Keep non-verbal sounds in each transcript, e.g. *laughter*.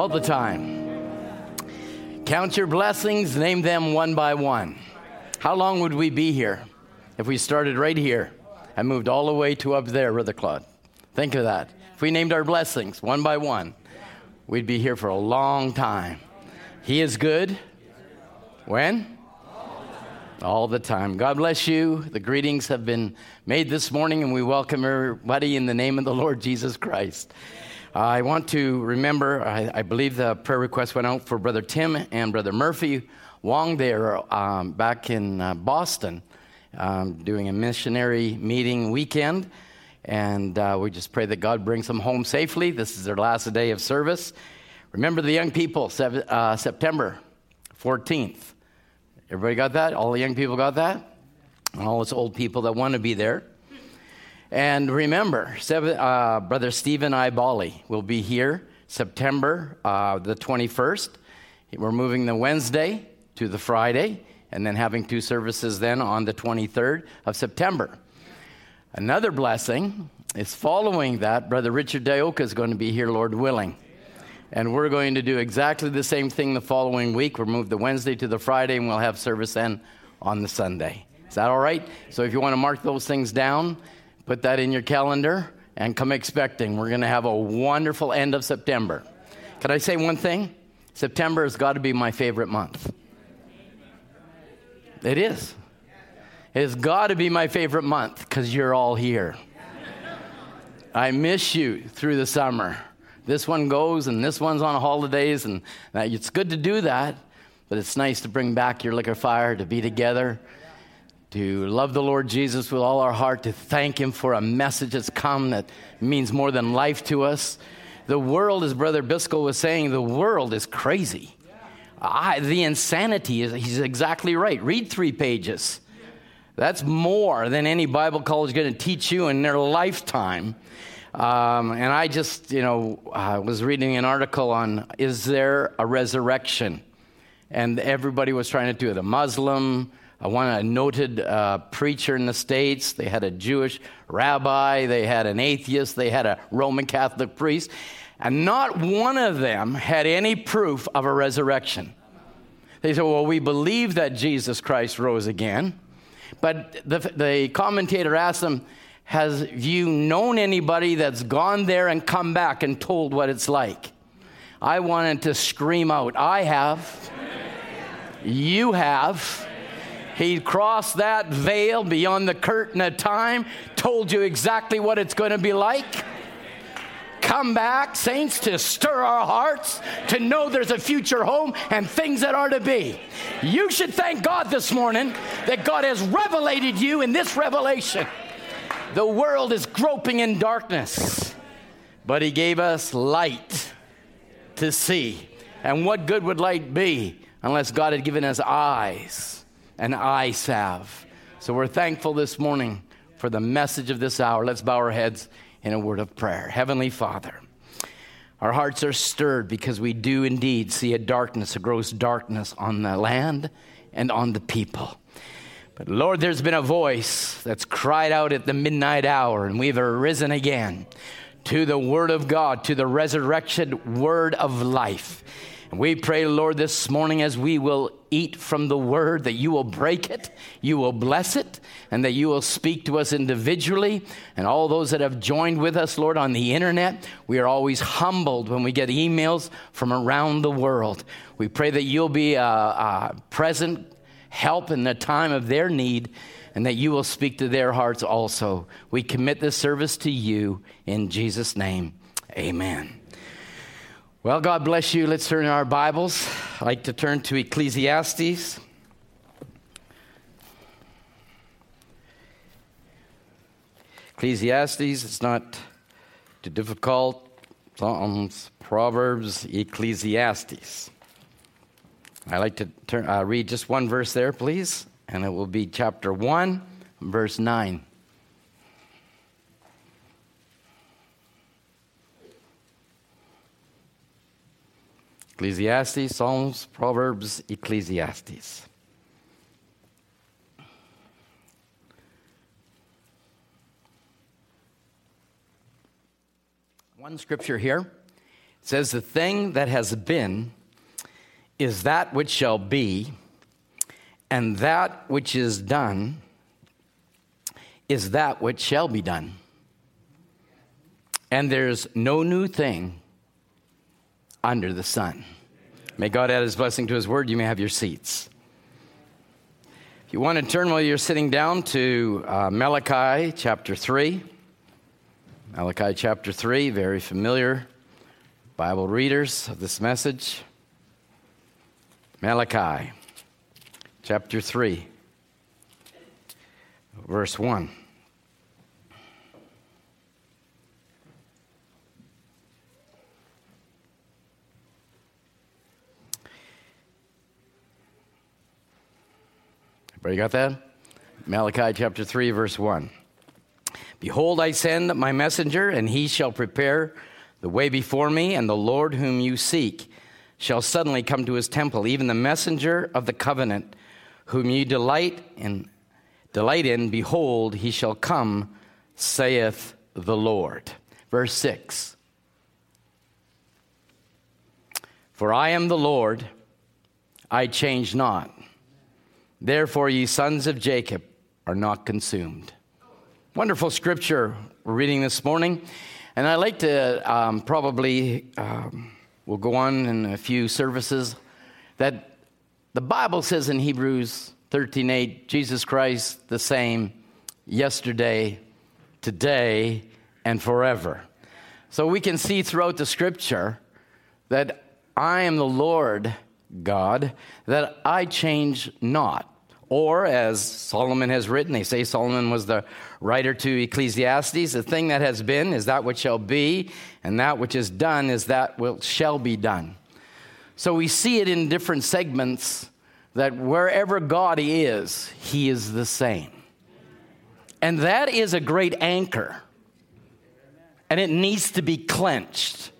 All the time. Count your blessings, name them one by one. How long would we be here if we started right here and moved all the way to up there, Brother Claude? Think of that. If we named our blessings one by one, we'd be here for a long time. He is good. When? All the time. God bless you. The greetings have been made this morning, and we welcome everybody in the name of the Lord Jesus Christ. I want to remember, I, I, believe the prayer request went out for Brother Tim and Brother Murphy Wong. They are um, back in uh, Boston um, doing a missionary meeting weekend. And uh, we just pray that God brings them home safely. This is their last day of service. Remember the young people, seven, uh, September 14th. Everybody got that? All the young people got that? And all those old people that want to be there. And remember, seven, uh, Brother Stephen Ibali will be here September uh, the 21st. We're moving the Wednesday to the Friday, and then having two services then on the 23rd of September. Another blessing is following that, Brother Richard Dioka is going to be here, Lord willing. And we're going to do exactly the same thing the following week. We'll move the Wednesday to the Friday, and we'll have service then on the Sunday. Is that all right? So if you want to mark those things down, put that in your calendar and come expecting. We're going to have a wonderful end of September. Can I say one thing? September has got to be my favorite month. It is. It has got to be my favorite month because you're all here. I miss you through the summer this one goes and this one's on holidays, and it's good to do that, but it's nice to bring back your liquor fire, to be together, to love the Lord Jesus with all our heart, to thank Him for a message that's come that means more than life to us. The world, as Brother Biscoe was saying, the world is crazy. I, the insanity is, he's exactly right. Read three pages. That's more than any Bible college is going to teach you in their lifetime. Um, and I just, you know, I was reading an article on is there a resurrection? And everybody was trying to do it. A Muslim, a one a noted uh, preacher in the States, they had a Jewish rabbi, they had an atheist, they had a Roman Catholic priest, and not one of them had any proof of a resurrection. They said, Well, we believe that Jesus Christ rose again. But the, the commentator asked them, has you known anybody that's gone there and come back and told what it's like? I wanted to scream out, I have. You have. He crossed that veil beyond the curtain of time, told you exactly what it's going to be like. Come back, saints, to stir our hearts, to know there's a future home and things that are to be. You should thank God this morning that God has revelated you in this revelation. The world is groping in darkness, but He gave us light to see. And what good would light be unless God had given us eyes and eye salve? So we're thankful this morning for the message of this hour. Let's bow our heads in a word of prayer. Heavenly Father, our hearts are stirred because we do indeed see a darkness, a gross darkness on the land and on the people. But Lord, there's been a voice that's cried out at the midnight hour, and we've arisen again to the Word of God, to the resurrection Word of life. And we pray, Lord, this morning as we will eat from the Word, that you will break it, you will bless it, and that you will speak to us individually. And all those that have joined with us, Lord, on the internet, we are always humbled when we get emails from around the world. We pray that you'll be uh, uh, present help in the time of their need, and that you will speak to their hearts also. We commit this service to you in Jesus' name. Amen. Well, God bless you. Let's turn our Bibles. I'd like to turn to Ecclesiastes. Ecclesiastes, it's not too difficult. Psalms, Proverbs, Ecclesiastes. I like to turn, uh, read just one verse there, please, and it will be chapter 1, verse 9. Ecclesiastes, Psalms, Proverbs, Ecclesiastes. One scripture here says, The thing that has been is that which shall be, and that which is done is that which shall be done. And there's no new thing under the sun. May God add his blessing to his word. You may have your seats. If you want to turn while you're sitting down to uh, Malachi chapter 3. Malachi chapter 3, very familiar Bible readers of this message. Malachi chapter 3, verse 1. Everybody got that? Malachi chapter 3, verse 1. Behold, I send my messenger, and he shall prepare the way before me, and the Lord whom you seek shall suddenly come to his temple, even the messenger of the covenant, whom you delight in, delight in, behold, he shall come, saith the Lord. Verse 6. For I am the Lord, I change not. Therefore, ye sons of Jacob are not consumed. Wonderful scripture we're reading this morning. And I like to um, probably, um, we'll go on in a few services, that the Bible says in Hebrews 13:8, Jesus Christ the same yesterday, today, and forever. So we can see throughout the scripture that I am the Lord God, that I change not. Or, as Solomon has written, they say Solomon was the writer to Ecclesiastes the thing that has been is that which shall be, and that which is done is that which shall be done. So we see it in different segments that wherever God is, He is the same. And that is a great anchor. And it needs to be clenched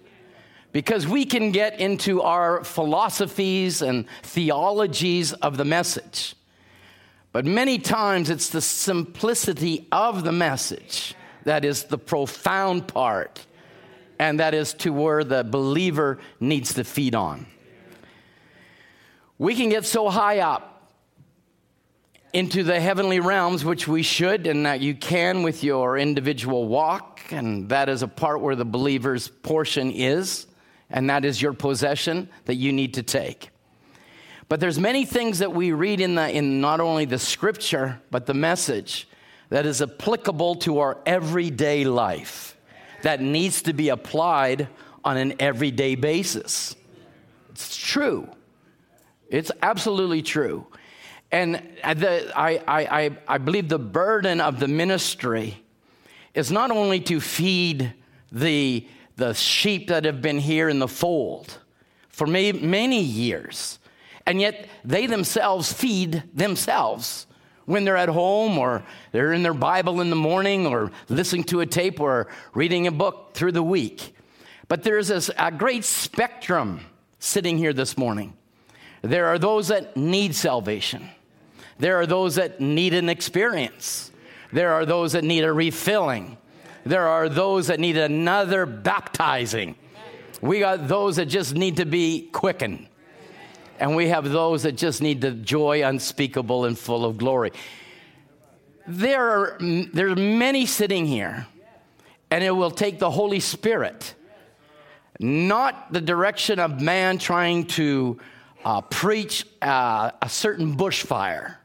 because we can get into our philosophies and theologies of the message. But many times it's the simplicity of the message that is the profound part, and that is to where the believer needs to feed on. We can get so high up into the heavenly realms, which we should, and that you can with your individual walk, and that is a part where the believer's portion is, and that is your possession that you need to take. But there's many things that we read in, the, in not only the scripture, but the message that is applicable to our everyday life that needs to be applied on an everyday basis. It's true. It's absolutely true. And the, I, I, I believe the burden of the ministry is not only to feed the, the sheep that have been here in the fold for many, many years, and yet they themselves feed themselves when they're at home or they're in their Bible in the morning or listening to a tape or reading a book through the week. But there's a great spectrum sitting here this morning. There are those that need salvation. There are those that need an experience. There are those that need a refilling. There are those that need another baptizing. We got those that just need to be quickened and we have those that just need the joy unspeakable and full of glory. There are, there are many sitting here, and it will take the Holy Spirit, not the direction of man trying to uh, preach uh, a certain bushfire.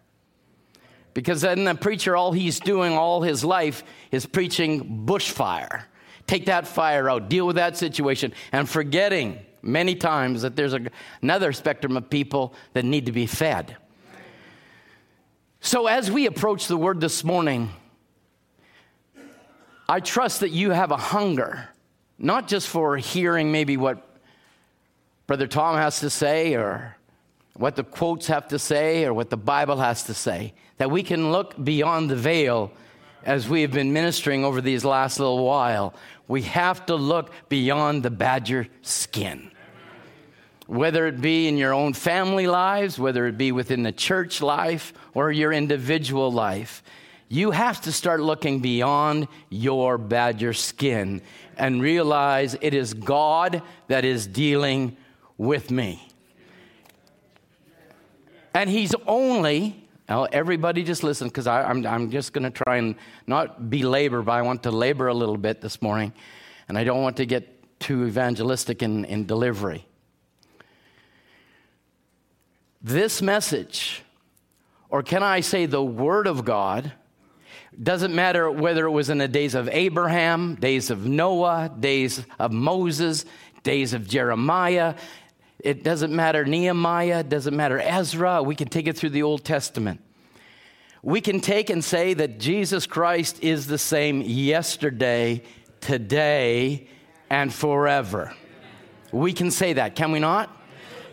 Because then the preacher, all he's doing all his life is preaching bushfire. Take that fire out, deal with that situation, and forgetting many times that there's a, another spectrum of people that need to be fed. So, as we approach the word this morning, I trust that you have a hunger, not just for hearing maybe what Brother Tom has to say or what the quotes have to say or what the Bible has to say, that we can look beyond the veil as we have been ministering over these last little while. We have to look beyond the badger skin whether it be in your own family lives, whether it be within the church life or your individual life. you have to start looking beyond your badger skin and realize it is God that is dealing with me. And He's only, now everybody just listen, because I'm, I'm just going to try and not belabor, but I want to labor a little bit this morning. And I don't want to get too evangelistic in, in delivery. This message, or can I say the Word of God, doesn't matter whether it was in the days of Abraham, days of Noah, days of Moses, days of Jeremiah. It doesn't matter Nehemiah, it doesn't matter Ezra. We can take it through the Old Testament. We can take and say that Jesus Christ is the same yesterday, today, and forever. We can say that, can we not?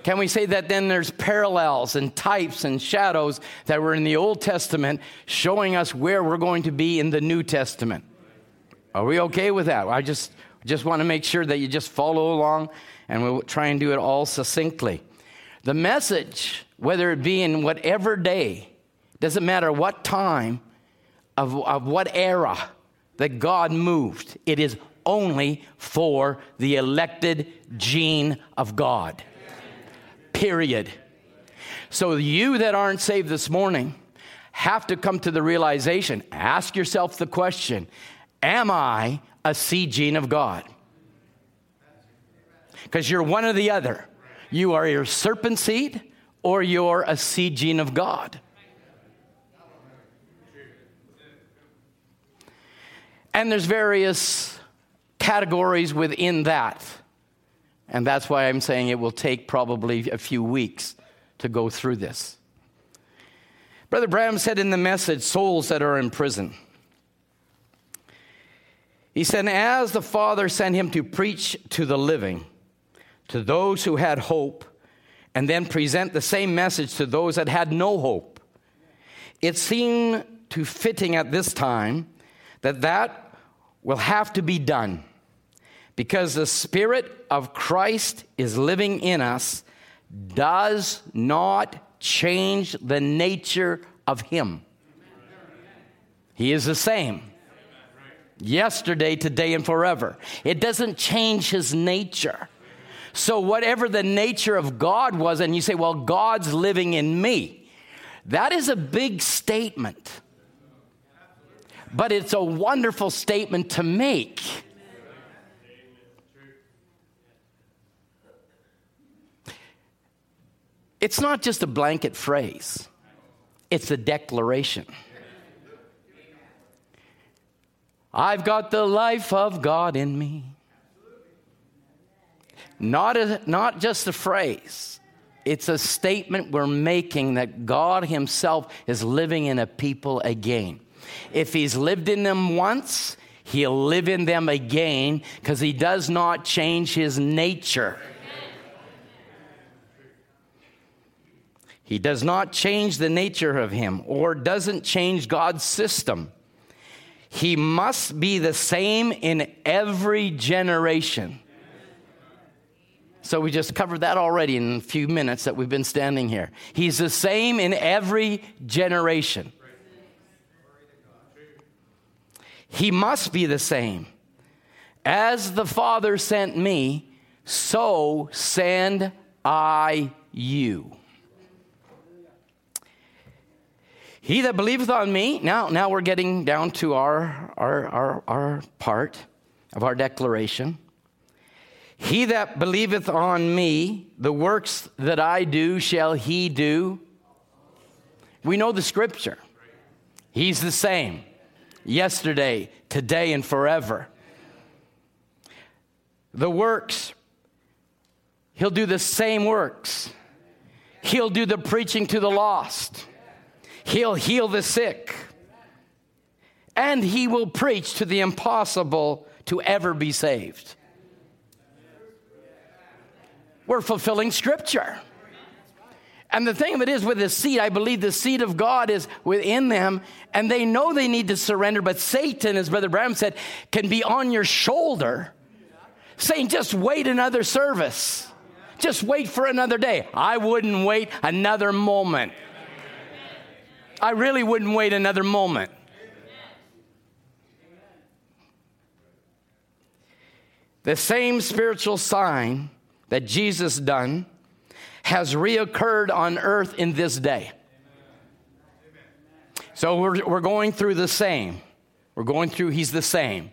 Can we say that then there's parallels and types and shadows that were in the Old Testament showing us where we're going to be in the New Testament? Are we okay with that? I just, just want to make sure that you just follow along and we'll try and do it all succinctly. The message, whether it be in whatever day, doesn't matter what time, of, of what era that God moved, it is only for the elected gene of God period. So, you that aren't saved this morning have to come to the realization ask yourself the question Am I a seed gene of God? Because you're one or the other. You are your serpent seed or you're a seed gene of God. And there's various categories within that. And that's why I'm saying it will take probably a few weeks to go through this. Brother Branham said in the message, souls that are in prison. He said, As the Father sent him to preach to the living, to those who had hope, and then present the same message to those that had no hope, it seemed to fitting at this time that that will have to be done because the Spirit of Christ is living in us, does not change the nature of Him. He is the same yesterday, today, and forever. It doesn't change His nature. So, whatever the nature of God was, and you say, well, God's living in me, that is a big statement. But it's a wonderful statement to make It's not just a blanket phrase, it's a declaration. I've got the life of God in me. Not, a, not just a phrase, it's a statement we're making that God Himself is living in a people again. If He's lived in them once, He'll live in them again because He does not change His nature. He does not change the nature of him or doesn't change God's system. He must be the same in every generation. So we just covered that already in a few minutes that we've been standing here. He's the same in every generation. He must be the same. As the Father sent me, so send I you. He that believeth on me, now, now we're getting down to our, our, our, our part of our declaration. He that believeth on me, the works that I do shall he do. We know the scripture. He's the same yesterday, today, and forever. The works, he'll do the same works. He'll do the preaching to the lost. He'll heal the sick. And he will preach to the impossible to ever be saved. We're fulfilling scripture. And the thing of it is, with the seed, I believe the seed of God is within them, and they know they need to surrender. But Satan, as Brother Branham said, can be on your shoulder saying, just wait another service, just wait for another day. I wouldn't wait another moment. I really wouldn't wait another moment. The same spiritual sign that Jesus done has reoccurred on earth in this day. So we're, we're going through the same. We're going through, he's the same.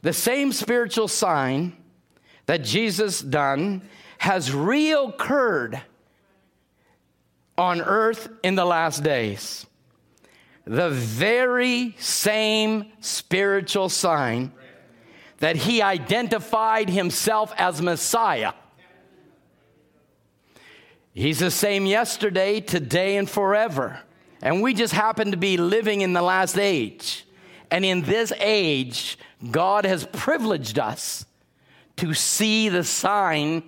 The same spiritual sign that Jesus done has reoccurred on earth in the last days. The very same spiritual sign that he identified himself as Messiah. He's the same yesterday, today, and forever. And we just happen to be living in the last age. And in this age, God has privileged us to see the sign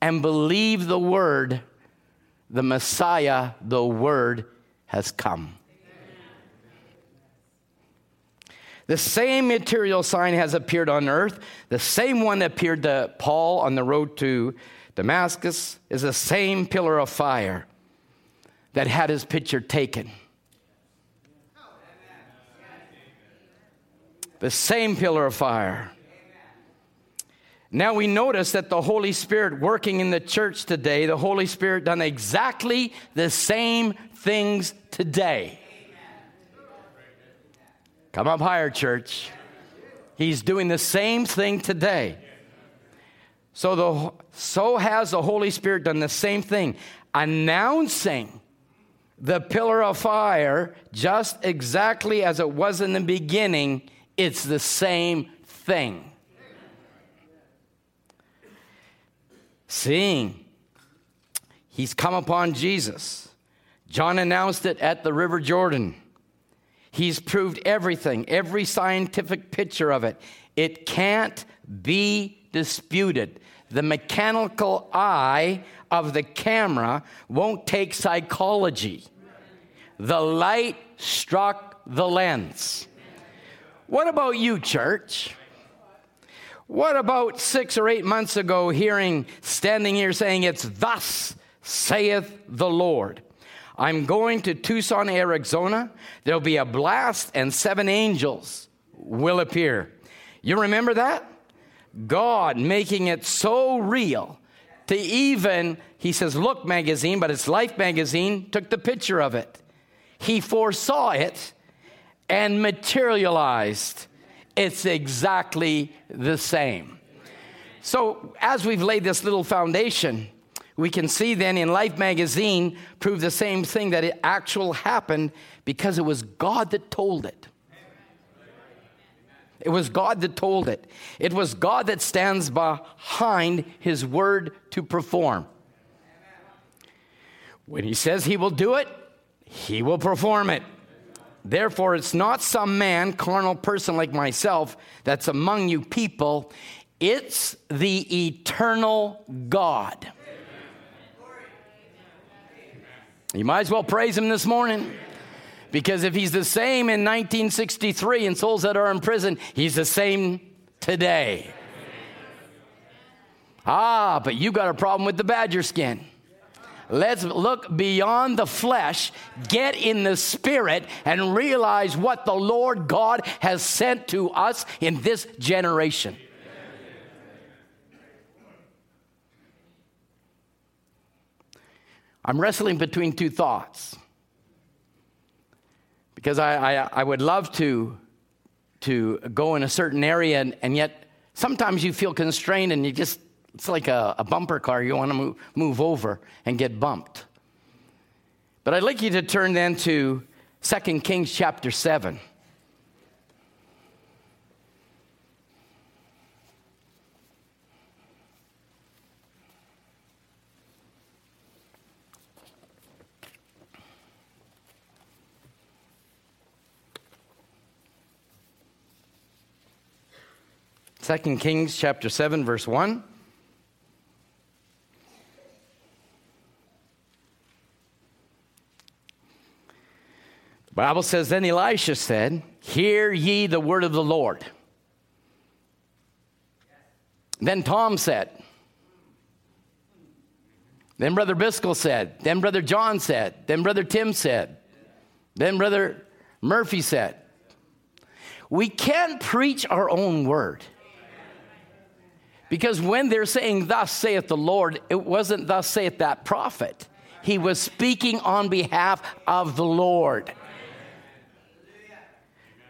and believe the word. The Messiah, the word, has come. The same material sign has appeared on earth. The same one appeared to Paul on the road to Damascus is the same pillar of fire that had his picture taken. The same pillar of fire. Now we notice that the Holy Spirit working in the church today, the Holy Spirit done exactly the same things today. Come up higher, church. He's doing the same thing today. So, the, so has the Holy Spirit done the same thing, announcing the pillar of fire just exactly as it was in the beginning. It's the same thing. Seeing, he's come upon Jesus. John announced it at the River Jordan. He's proved everything, every scientific picture of it. It can't be disputed. The mechanical eye of the camera won't take psychology. The light struck the lens. What about you, church? What about six or eight months ago hearing, standing here saying, It's thus saith the Lord? I'm going to Tucson, Arizona. There'll be a blast, and seven angels will appear. You remember that? God making it so real to even, he says, Look magazine, but it's Life magazine, took the picture of it. He foresaw it and materialized. It's exactly the same. So, as we've laid this little foundation, we can see then in Life magazine prove the same thing that it actual happened because it was God that told it. It was God that told it. It was God that stands behind his word to perform. When he says he will do it, he will perform it. Therefore, it's not some man, carnal person like myself, that's among you people. It's the eternal God You might as well praise him this morning. Because if he's the same in 1963 in souls that are in prison, he's the same today. Ah, but you got a problem with the badger skin. Let's look beyond the flesh, get in the spirit, and realize what the Lord God has sent to us in this generation. I'm wrestling between two thoughts. Because I, I, I, would love to, to go in a certain area, and, and yet sometimes you feel constrained and you just, it's like a, a bumper car. You want to move, move over and get bumped. But I'd like you to turn then to 2 Kings chapter 7. 2 Kings chapter 7 verse 1. The Bible says then Elisha said, "Hear ye the word of the Lord." Then Tom said, then Brother Biscoe said, then Brother John said, then Brother Tim said, then Brother Murphy said, We can't preach our own word. Because when they're saying, Thus saith the Lord, it wasn't thus saith that prophet. He was speaking on behalf of the Lord.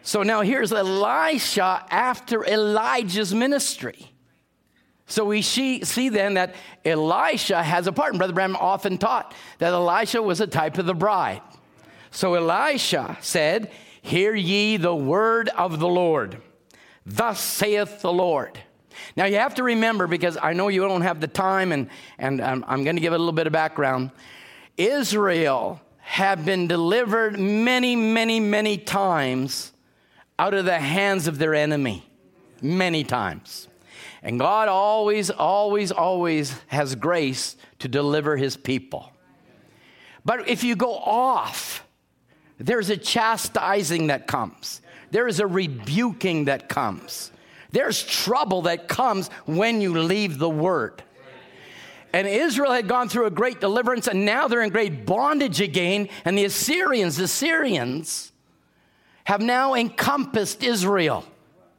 So now here's Elisha after Elijah's ministry. So we see, see, then that Elisha has a part, and Brother Branham often taught that Elisha was a type of the bride. So Elisha said, Hear ye the word of the Lord. Thus saith the Lord. Now you have to remember, because I know you don't have the time, and, and I'm, I'm going to give a little bit of background. Israel had been delivered many, many, many times out of the hands of their enemy. Many times. And God always, always, always has grace to deliver his people. But if you go off, there's a chastising that comes, there is a rebuking that comes, there's trouble that comes when you leave the word. And Israel had gone through a great deliverance, and now they're in great bondage again. And the Assyrians, the Syrians, have now encompassed Israel,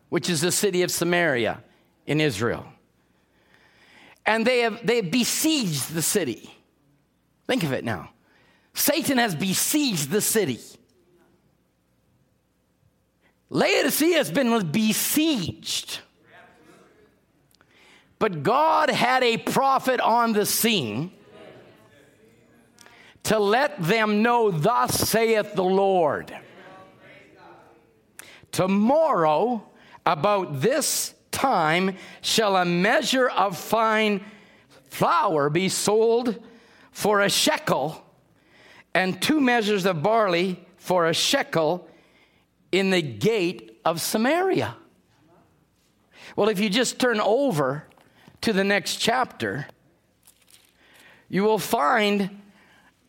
which is the city of Samaria in Israel. And they have, they have besieged the city. Think of it now. Satan has besieged the city. Laodicea has been besieged. But God had a prophet on the scene to let them know, Thus saith the Lord. Tomorrow, about this time shall a measure of fine flour be sold for a shekel, and two measures of barley for a shekel in the gate of Samaria. Well, if you just turn over to the next chapter, you will find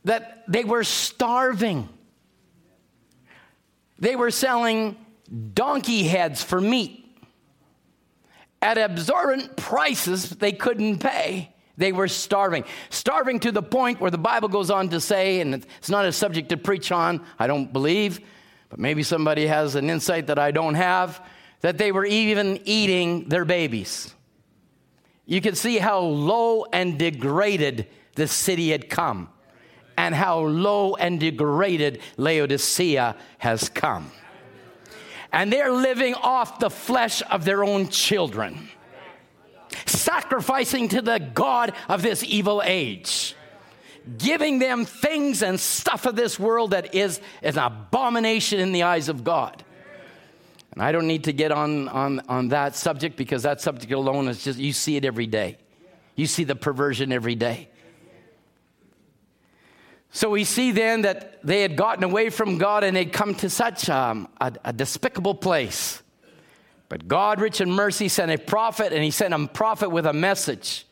that they were starving. They were selling donkey heads for meat at absorbent prices they couldn't pay. They were starving. Starving to the point where the Bible goes on to say, and it's not a subject to preach on, I don't believe, but maybe somebody has an insight that I don't have, that they were even eating their babies. You can see how low and degraded the city had come, and how low and degraded Laodicea has come and they're living off the flesh of their own children, sacrificing to the God of this evil age, giving them things and stuff of this world that is an abomination in the eyes of God. And I don't need to get on, on, on that subject because that subject alone is just, you see it every day. You see the perversion every day. So we see then that they had gotten away from God and they'd come to such um, a, a despicable place. But God, rich in mercy, sent a prophet and he sent a prophet with a message.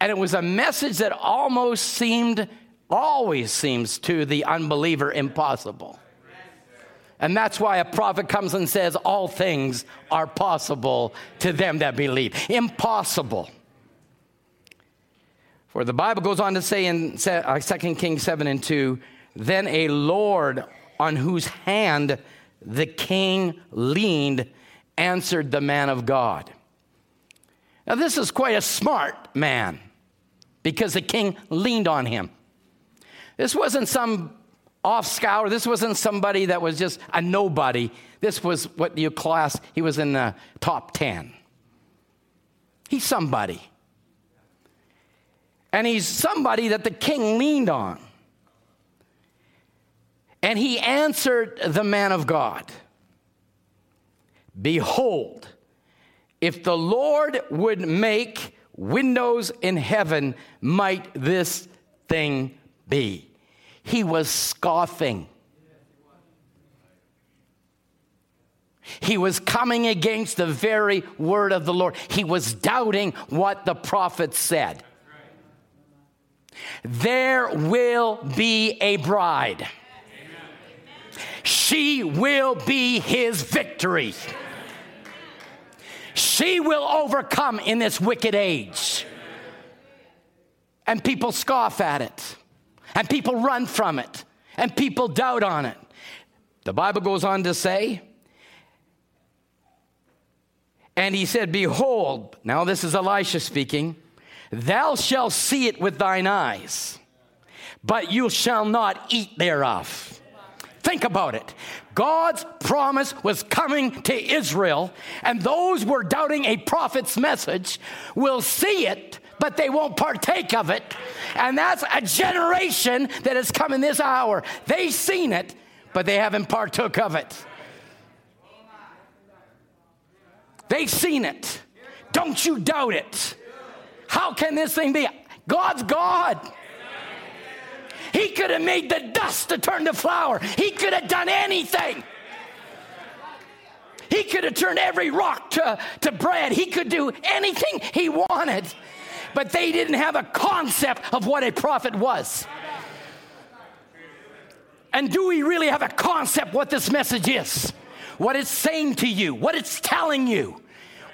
And it was a message that almost seemed, always seems to the unbeliever impossible. And that's why a prophet comes and says, All things are possible to them that believe. Impossible. For the Bible goes on to say in 2 uh, Kings 7 and 2 then a Lord on whose hand the king leaned answered the man of God. Now, this is quite a smart man because the king leaned on him. This wasn't some off scour. This wasn't somebody that was just a nobody. This was what you class, he was in the top 10. He's somebody. And he's somebody that the king leaned on. And he answered the man of God Behold, if the Lord would make windows in heaven, might this thing be? He was scoffing. He was coming against the very word of the Lord. He was doubting what the prophet said. There will be a bride. She will be his victory. She will overcome in this wicked age. And people scoff at it, and people run from it, and people doubt on it. The Bible goes on to say, And he said, Behold, now this is Elisha speaking, thou shalt see it with thine eyes, but you shall not eat thereof. Think about it. God's promise was coming to Israel, and those who were doubting a prophet's message will see it, but they won't partake of it. And that's a generation that has come in this hour. They've seen it, but they haven't partook of it. They've seen it. Don't you doubt it. How can this thing be? God's God. He could have made the dust to turn to flour. He could have done anything. He could have turned every rock to, to bread. He could do anything he wanted. But they didn't have a concept of what a prophet was. And do we really have a concept what this message is? what it's saying to you, what it's telling you.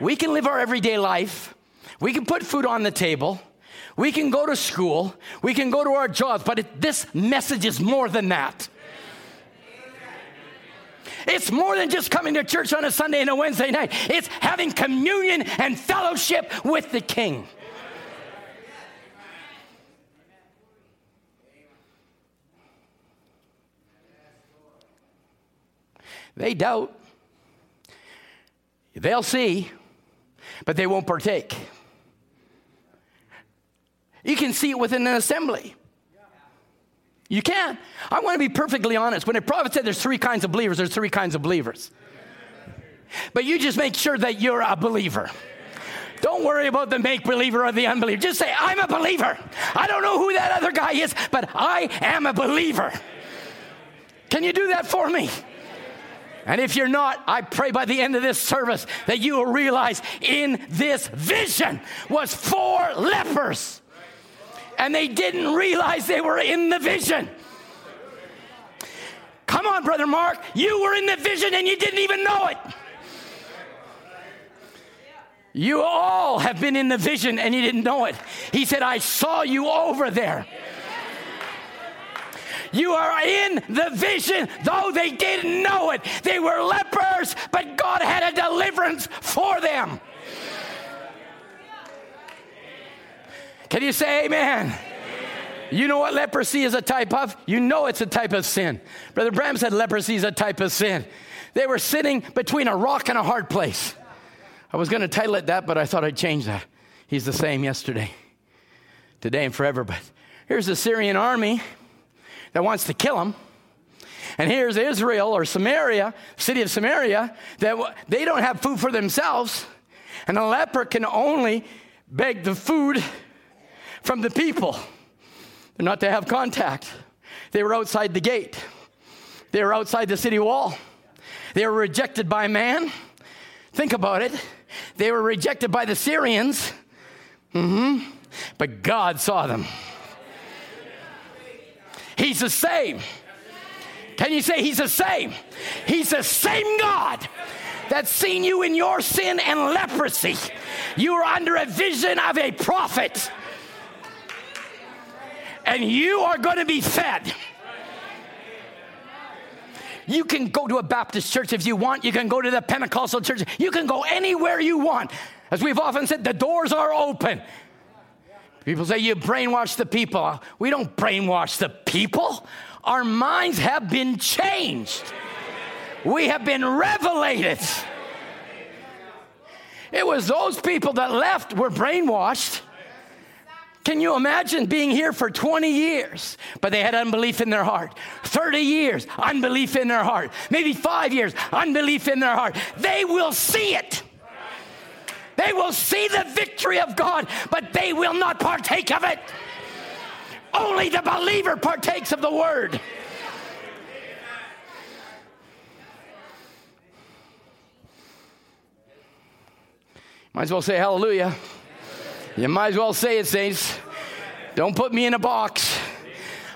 We can live our everyday life, we can put food on the table. We can go to school, we can go to our jobs, but it, this message is more than that. It's more than just coming to church on a Sunday and a Wednesday night. It's having communion and fellowship with the King. They doubt. They'll see, but they won't partake. You can see it within an assembly. You can. I want to be perfectly honest. When a prophet said there's three kinds of believers, there's three kinds of believers. But you just make sure that you're a believer. Don't worry about the make believer or the unbeliever. Just say, I'm a believer. I don't know who that other guy is, but I am a believer. Can you do that for me? And if you're not, I pray by the end of this service that you will realize in this vision was four lepers. And they didn't realize they were in the vision. Come on, Brother Mark. You were in the vision and you didn't even know it. You all have been in the vision and you didn't know it. He said, I saw you over there. You are in the vision, though they didn't know it. They were lepers, but God had a deliverance for them. Can you say amen? You know what leprosy is a type of? You know it's a type of sin. Brother Branham said leprosy is a type of sin. They were sitting between a rock and a hard place. I was going to title it that, but I thought I'd change that. He's the same yesterday, today, and forever. But here's the Syrian army that wants to kill him. And here's Israel or Samaria, city of Samaria, that they don't have food for themselves. And a leper can only beg the food from the people. They're not to have contact. They were outside the gate, they were outside the city wall. They were rejected by man. Think about it. They were rejected by the Syrians. Mm-hmm. But God saw them. He's the same. Can you say He's the same? He's the same God that's seen you in your sin and leprosy. You are under a vision of a prophet, and you are going to be fed. You can go to a Baptist church if you want. You can go to the Pentecostal church. You can go anywhere you want. As we've often said, the doors are open. People say you brainwash the people. We don't brainwash the people. Our minds have been changed. We have been revelated. It was those people that left were brainwashed. Can you imagine being here for 20 years, but they had unbelief in their heart? 30 years, unbelief in their heart. Maybe five years, unbelief in their heart. They will see it. They will see the victory of God, but they will not partake of it. Only the believer partakes of the word. Might as well say hallelujah. You might as well say it, saints. Don't put me in a box.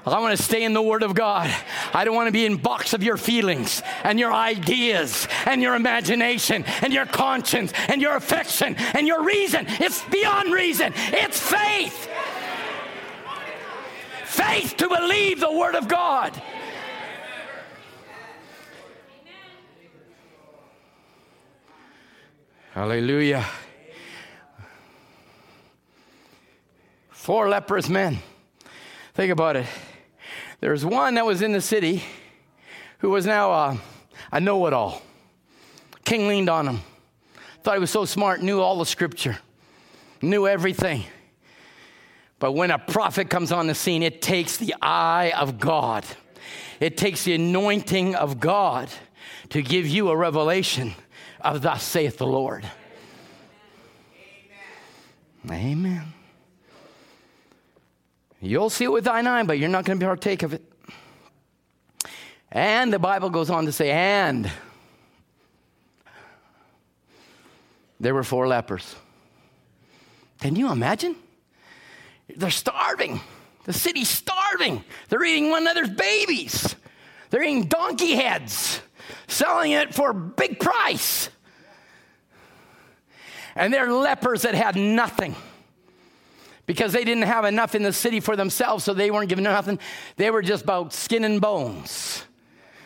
I want to stay in the Word of God. I don't want to be in box of your feelings and your ideas and your imagination and your conscience and your affection and your reason. It's beyond reason. It's faith. Faith to believe the Word of God. Hallelujah. Four leprous men. Think about it. There was one that was in the city who was now uh, a, a know it all. King leaned on him, thought he was so smart, knew all the scripture, knew everything. But when a prophet comes on the scene, it takes the eye of God, it takes the anointing of God to give you a revelation of thus saith the Lord. Amen. Amen. You'll see it with thine eye, but you're not going to partake of it. And the Bible goes on to say, and there were four lepers. Can you imagine? They're starving. The city's starving. They're eating one another's babies. They're eating donkey heads, selling it for a big price. And they're lepers that had nothing because they didn't have enough in the city for themselves, so they weren't given nothing. They were just about skin and bones.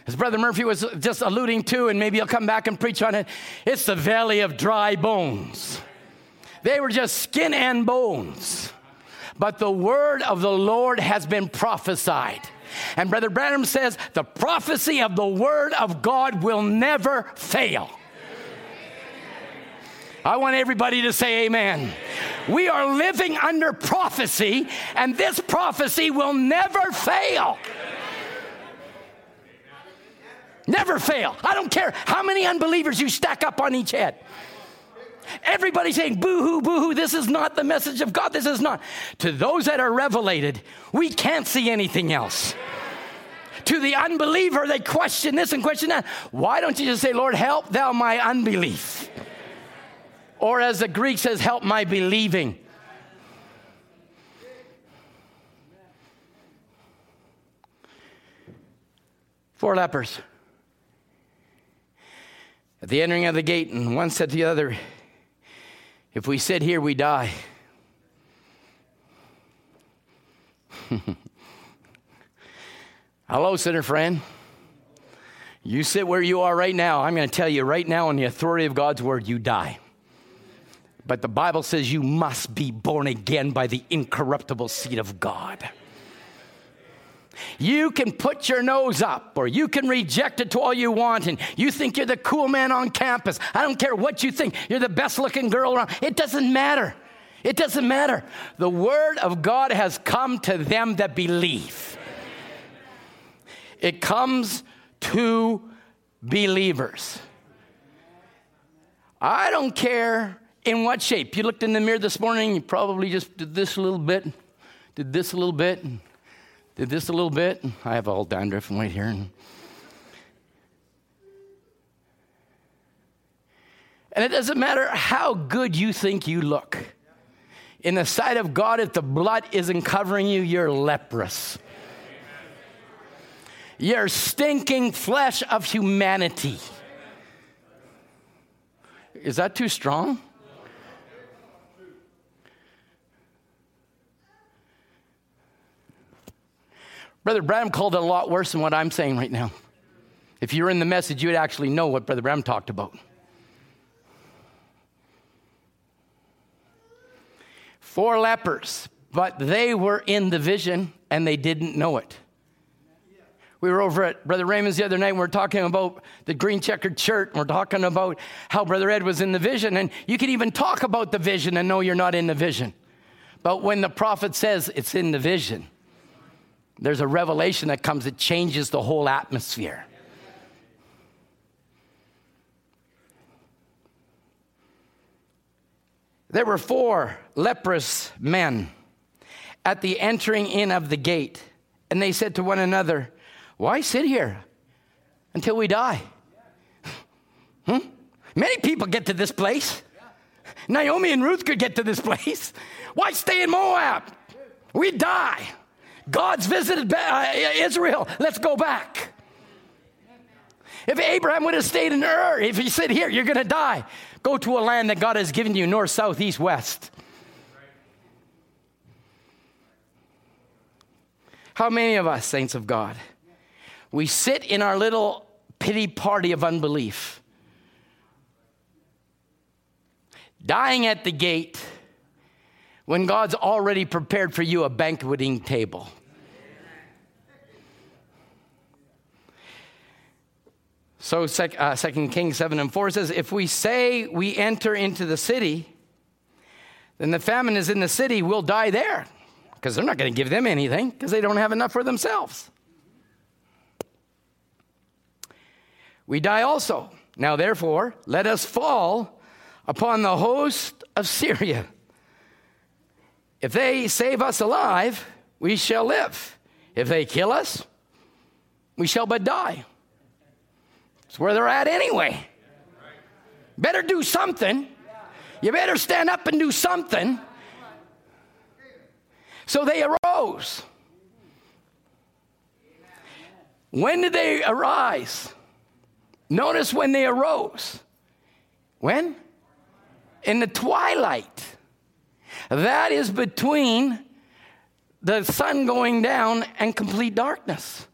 As Brother Murphy was just alluding to, and maybe he'll come back and preach on it, it's the valley of dry bones. They were just skin and bones. But the word of the Lord has been prophesied. And Brother Branham says the prophecy of the word of God will never fail. I want everybody to say amen. We are living under prophecy, and this prophecy will never fail. Never fail. I don't care how many unbelievers you stack up on each head. Everybody saying, boo hoo, boo hoo, this is not the message of God. This is not. To those that are revelated, we can't see anything else. To the unbeliever, they question this and question that. Why don't you just say, Lord, help thou my unbelief? Or as the Greek says, help my believing. Four lepers. At the entering of the gate, and one said to the other, If we sit here, we die. *laughs* Hello, sinner friend. You sit where you are right now. I'm going to tell you right now, in the authority of God's word, you die. But the Bible says you must be born again by the incorruptible seed of God. You can put your nose up or you can reject it to all you want and you think you're the cool man on campus. I don't care what you think. You're the best looking girl around. It doesn't matter. It doesn't matter. The word of God has come to them that believe. It comes to believers. I don't care in what shape? You looked in the mirror this morning, you probably just did this a little bit, did this a little bit, did this a little bit. I have all dandruff and right here. And it doesn't matter how good you think you look. In the sight of God, if the blood isn't covering you, you're leprous. You're stinking flesh of humanity. Is that too strong? Brother Branham called it a lot worse than what I'm saying right now. If you're in the message, you would actually know what Brother Branham talked about. Four lepers, but they were in the vision and they didn't know it. We were over at Brother Raymond's the other night and we are talking about the green checkered shirt. And we're talking about how Brother Ed was in the vision. And you can even talk about the vision and know you're not in the vision. But when the prophet says it's in the vision, there's a revelation that comes that changes the whole atmosphere. There were four leprous men at the entering in of the gate, and they said to one another, Why sit here until we die? *laughs* Hmm? Many people get to this place. Naomi and Ruth could get to this *laughs* place. Why stay in Moab? We die. God's visited uh, Israel. Let's go back. If Abraham would have stayed in Ur, if he said, Here, you're going to die, go to a land that God has given you north, south, east, west. How many of us, saints of God, we sit in our little pity party of unbelief? dying at the gate when God's already prepared for you a banqueting table. So, sec, uh, 2 Kings 7 and 4 says, If we say we enter into the city, then the famine is in the city, we'll die there. Because they're not going to give them anything, because they don't have enough for themselves. We die also. Now, therefore, let us fall upon the host of Syria. If they save us alive, we shall live. If they kill us, we shall but die. It's where they're at anyway. Better do something. You better stand up and do something. So they arose. When did they arise? Notice when they arose. When? In the twilight. That is between the sun going down and complete darkness.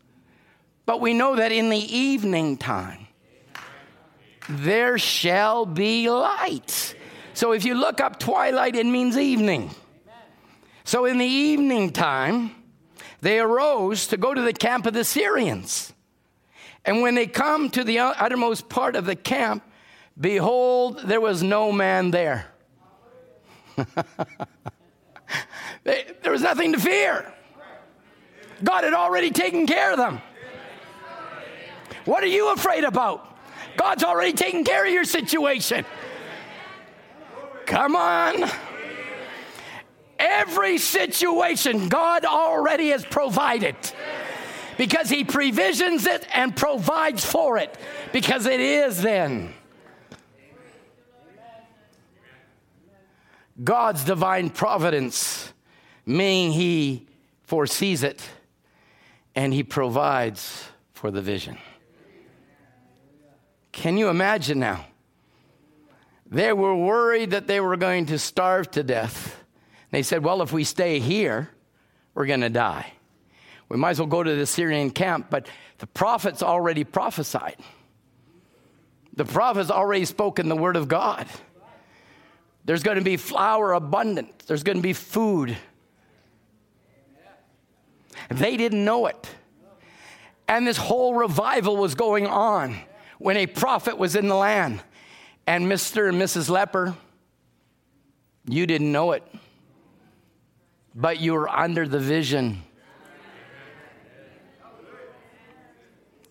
But we know that in the evening time, there shall be light. So if you look up twilight, it means evening. So in the evening time, they arose to go to the camp of the Syrians. And when they come to the uttermost part of the camp, behold, there was no man there. *laughs* there was nothing to fear. God had already taken care of them. What are you afraid about? God's already taken care of your situation. Come on. Every situation God already has provided because He provisions it and provides for it because it is then. God's divine providence, meaning He foresees it and He provides for the vision. Can you imagine now? They were worried that they were going to starve to death. They said, Well, if we stay here, we're going to die. We might as well go to the Syrian camp, but the prophets already prophesied. The prophets already spoken the word of God. There's going to be flour abundant, there's going to be food. They didn't know it. And this whole revival was going on when a prophet was in the land. And Mr. and Mrs. Leper, you didn't know it, but you were under the vision.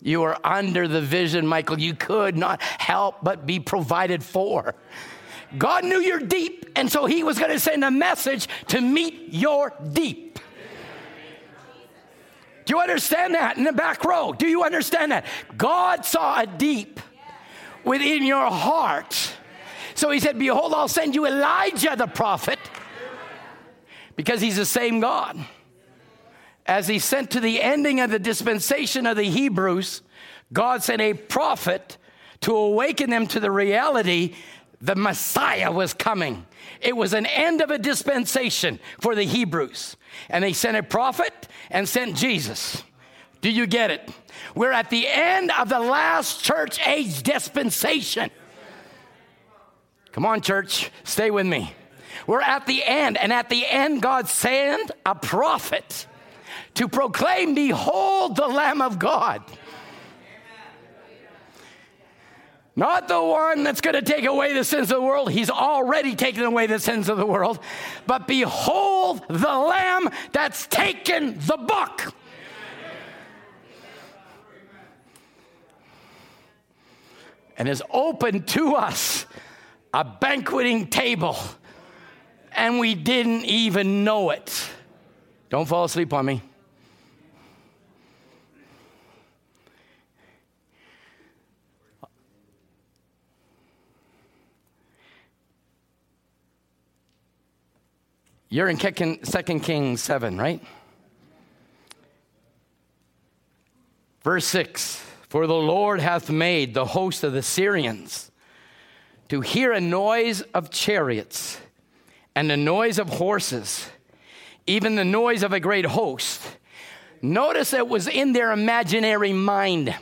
You were under the vision, Michael. You could not help but be provided for. God knew you're deep, and so He was going to send a message to meet your deep. Do you understand that in the back row? Do you understand that? God saw a deep within your heart. So he said, Behold, I'll send you Elijah the prophet because he's the same God. As he sent to the ending of the dispensation of the Hebrews, God sent a prophet to awaken them to the reality the Messiah was coming. It was an end of a dispensation for the Hebrews. And they sent a prophet and sent Jesus. Do you get it? We're at the end of the last church age dispensation. Come on, church, stay with me. We're at the end, and at the end, God sent a prophet to proclaim, Behold the Lamb of God. Not the one that's going to take away the sins of the world. He's already taken away the sins of the world. But behold the Lamb that's taken the book. And has opened to us a banqueting table. And we didn't even know it. Don't fall asleep on me. You're in Second Kings 7, right? Verse 6 For the Lord hath made the host of the Syrians to hear a noise of chariots and the noise of horses, even the noise of a great host. Notice it was in their imaginary mind.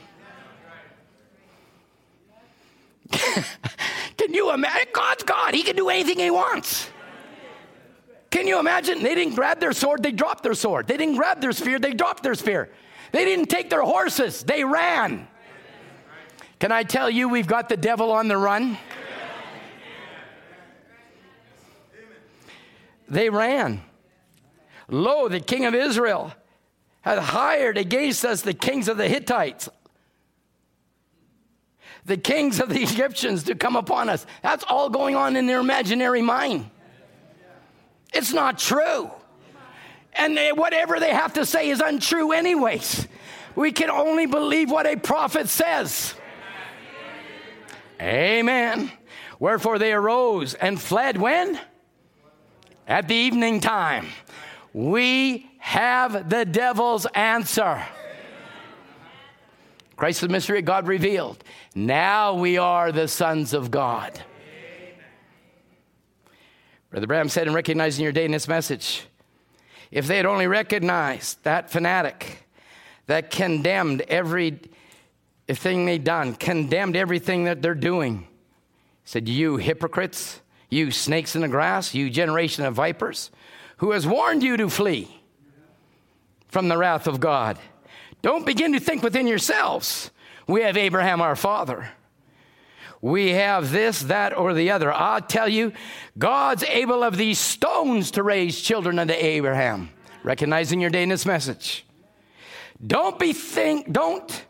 Can *laughs* Can you imagine? God's God. He can do anything he wants. Can you imagine? They didn't grab their sword, they dropped their sword. They didn't grab their spear, they dropped their spear. They didn't take their horses, they ran. Can I tell you, we've got the devil on the run? They ran. Lo, the king of Israel had hired against us the kings of the Hittites, the kings of the Egyptians to come upon us. That's all going on in their imaginary mind. It's not true. And they, whatever they have to say is untrue, anyways. We can only believe what a prophet says. Amen. Wherefore they arose and fled when? At the evening time. We have the devil's answer. Christ the mystery of God revealed. Now we are the sons of God. Brother Branham said in recognizing your day in this message, if they had only recognized that fanatic that condemned every thing they'd done, condemned everything that they're doing, said, You hypocrites, you snakes in the grass, you generation of vipers, who has warned you to flee from the wrath of God. Don't begin to think within yourselves, we have Abraham our father we have this, that, or the other. I'll tell you, God's able of these stones to raise children unto Abraham. Recognizing your day in this message. Don't be think, don't,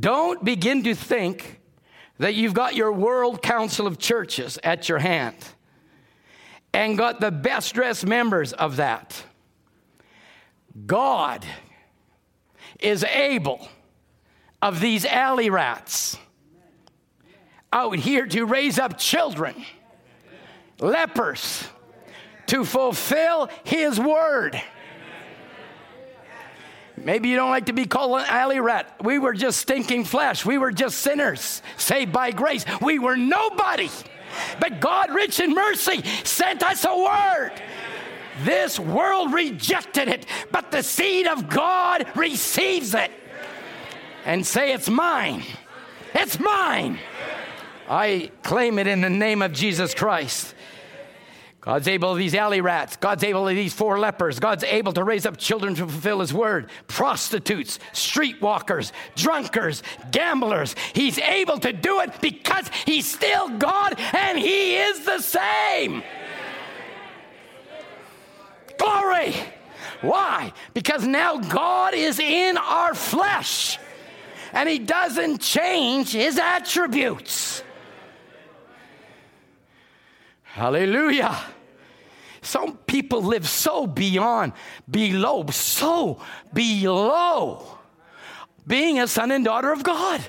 don't begin to think that you've got your world council of churches at your hand and got the best dressed members of that. God is able of these alley rats out here to raise up children, lepers, to fulfill his word. Maybe you don't like to be called an alley rat. We were just stinking flesh. We were just sinners, saved by grace. We were nobody. But God, rich in mercy, sent us a word. This world rejected it, but the seed of God receives it. And say, It's mine. It's mine. I claim it in the name of Jesus Christ. God's able of these alley rats. God's able of these four lepers. God's able to raise up children to fulfill his word. Prostitutes, streetwalkers, drunkards, gamblers. He's able to do it because he's still God and he is the same. Glory. Why? Because now God is in our flesh and he doesn't change his attributes. Hallelujah. Some people live so beyond, below, so below being a son and daughter of God.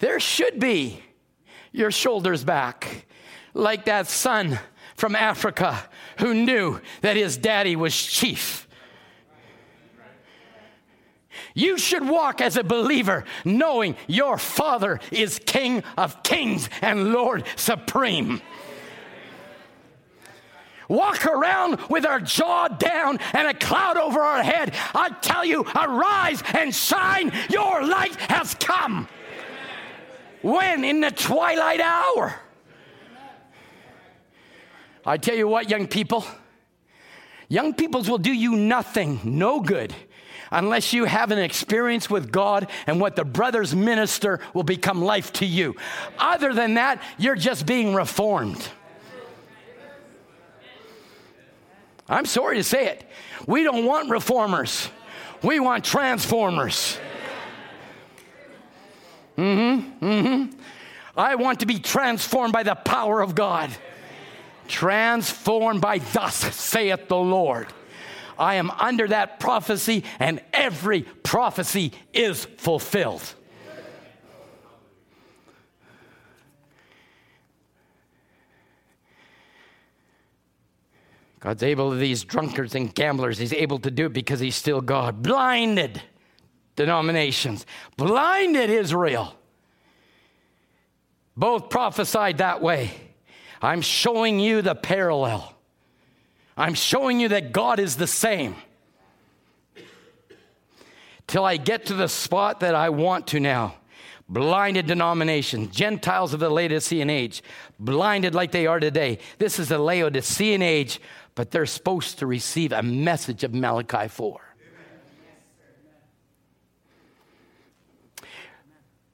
There should be your shoulders back, like that son from Africa who knew that his daddy was chief you should walk as a believer knowing your Father is King of kings and Lord supreme. Walk around with our jaw down and a cloud over our head. I tell you, arise and shine. Your light has come. When? In the twilight hour. I tell you what, young people, young peoples will do you nothing, no good unless you have an experience with God and what the brothers minister will become life to you. Other than that, you're just being reformed. I'm sorry to say it. We don't want reformers, we want transformers. Mm hmm, mm hmm. I want to be transformed by the power of God. Transformed by thus saith the Lord. I am under that prophecy, and every prophecy is fulfilled. God's able to these drunkards and gamblers, He's able to do it because He's still God. Blinded denominations, blinded Israel. Both prophesied that way. I'm showing you the parallel. I'm showing you that God is the same. till I get to the spot that I want to now. Blinded denominations, Gentiles of the Laodicean age, blinded like they are today. This is the Laodicean age, but they're supposed to receive a message of Malachi 4.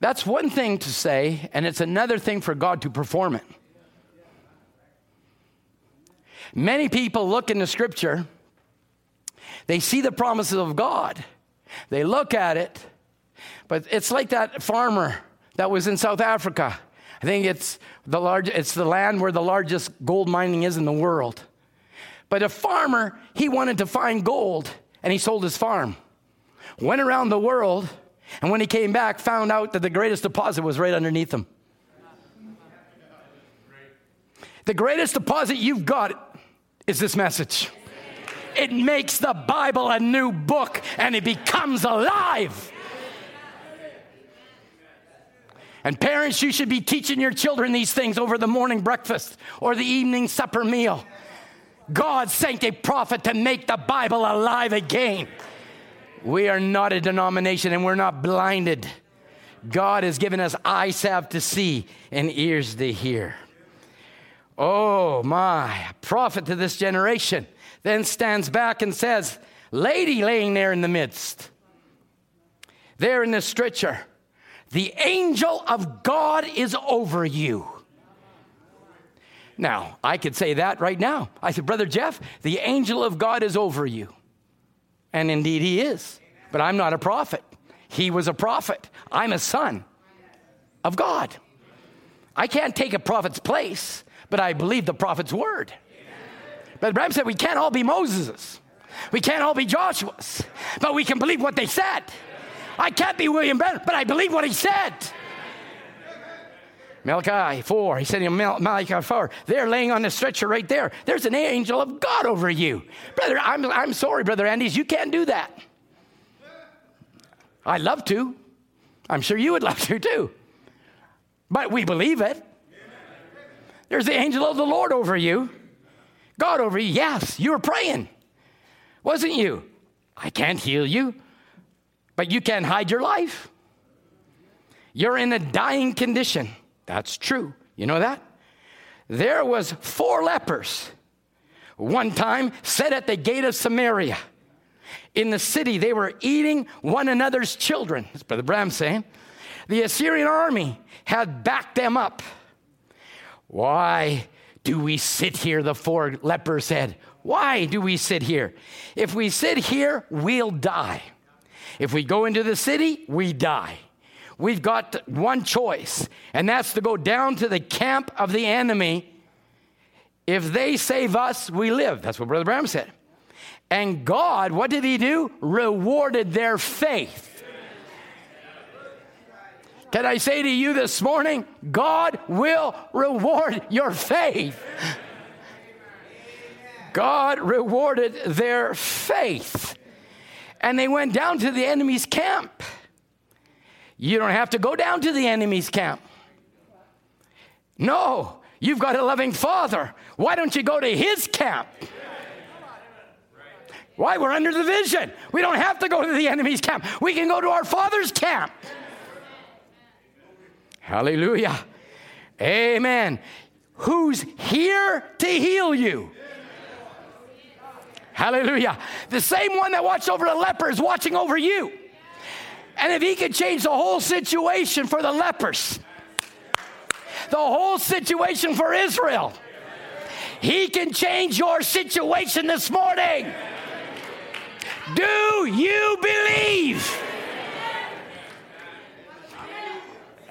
That's one thing to say, and it's another thing for God to perform it. Many people look in the scripture, they see the promises of God, they look at it, but it's like that farmer that was in South Africa. I think it's the, large, it's the land where the largest gold mining is in the world. But a farmer, he wanted to find gold and he sold his farm. Went around the world and when he came back, found out that the greatest deposit was right underneath him. The greatest deposit you've got is this message. It makes the Bible a new book and it becomes alive. And parents, you should be teaching your children these things over the morning breakfast or the evening supper meal. God sent a prophet to make the Bible alive again. We are not a denomination and we're not blinded. God has given us eyes to see and ears to hear. Oh my, prophet to this generation then stands back and says, Lady laying there in the midst, there in the stretcher, the angel of God is over you. Now, I could say that right now. I said, Brother Jeff, the angel of God is over you. And indeed, he is. But I'm not a prophet. He was a prophet. I'm a son of God. I can't take a prophet's place, but I believe the prophet's word. But Abraham said we can't all be Moses's. We can't all be Joshua's, but we can believe what they said. I can't be William Branham, but I believe what he said. Malachi 4, he said in Malachi 4, they're laying on the stretcher right there. There's an angel of God over you. Brother, I'm, I'm sorry, Brother Andes, you can't do that. I'd love to. I'm sure you would *laughs* love to too. But we believe it. There's the angel of the Lord over you. God over you. Yes, you were praying. Wasn't you? I can't heal you, but you can't hide your life. You're in a dying condition. That's true. You know that? There was four lepers one time set at the gate of Samaria. In the city, they were eating one another's children. That's Brother Branham saying. The Assyrian army had backed them up. Why do we sit here? The four lepers said. Why do we sit here? If we sit here, we'll die. If we go into the city, we die we've got one choice, and that's to go down to the camp of the enemy. If they save us, we live. That's what Brother Branham said. And God, what did he do? Rewarded their faith. Can I say to you this morning, God will reward your faith. God rewarded their faith. And they went down to the enemy's camp. You don't have to go down to the enemy's camp. No, you've got a loving father. Why don't you go to his camp? Why? We're under the vision. We don't have to go to the enemy's camp. We can go to our father's camp. Hallelujah. Amen. Who's here to heal you? Hallelujah. The same one that watched over the leper is watching over you. And if he could change the whole situation for the lepers, the whole situation for Israel, he can change your situation this morning. Do you believe?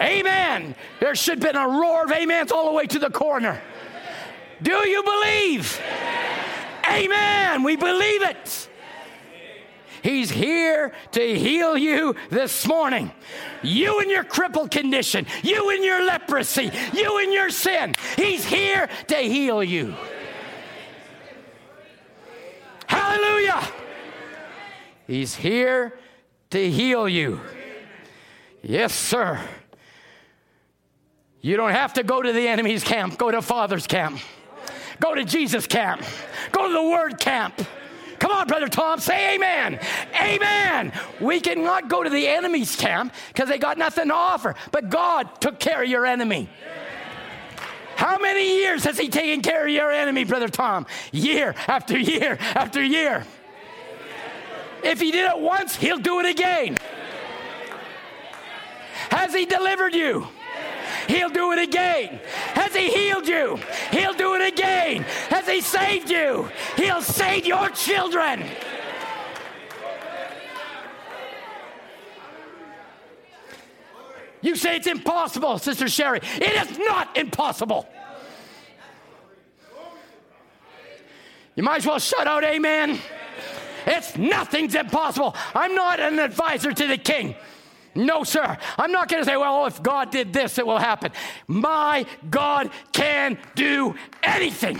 Amen. There should have been a roar of amens all the way to the corner. Do you believe? Amen. We believe it. He's here to heal you this morning. You in your crippled condition, you in your leprosy, you in your sin. He's here to heal you. Hallelujah. He's here to heal you. Yes, sir. You don't have to go to the enemy's camp, go to Father's camp. Go to Jesus' camp. Go to the Word camp. Come on, Brother Tom, say amen. Amen. We cannot go to the enemy's camp because they got nothing to offer, but God took care of your enemy. How many years has he taken care of your enemy, Brother Tom? Year after year after year. If he did it once, he'll do it again. Has he delivered you? He'll do it again. Has He healed you? He'll do it again. Has He saved you? He'll save your children. You say it's impossible, Sister Sherry. It is not impossible. You might as well shut out, amen. It's nothing's impossible. I'm not an advisor to the king. No, sir. I'm not going to say, well, if God did this, it will happen. My God can do anything.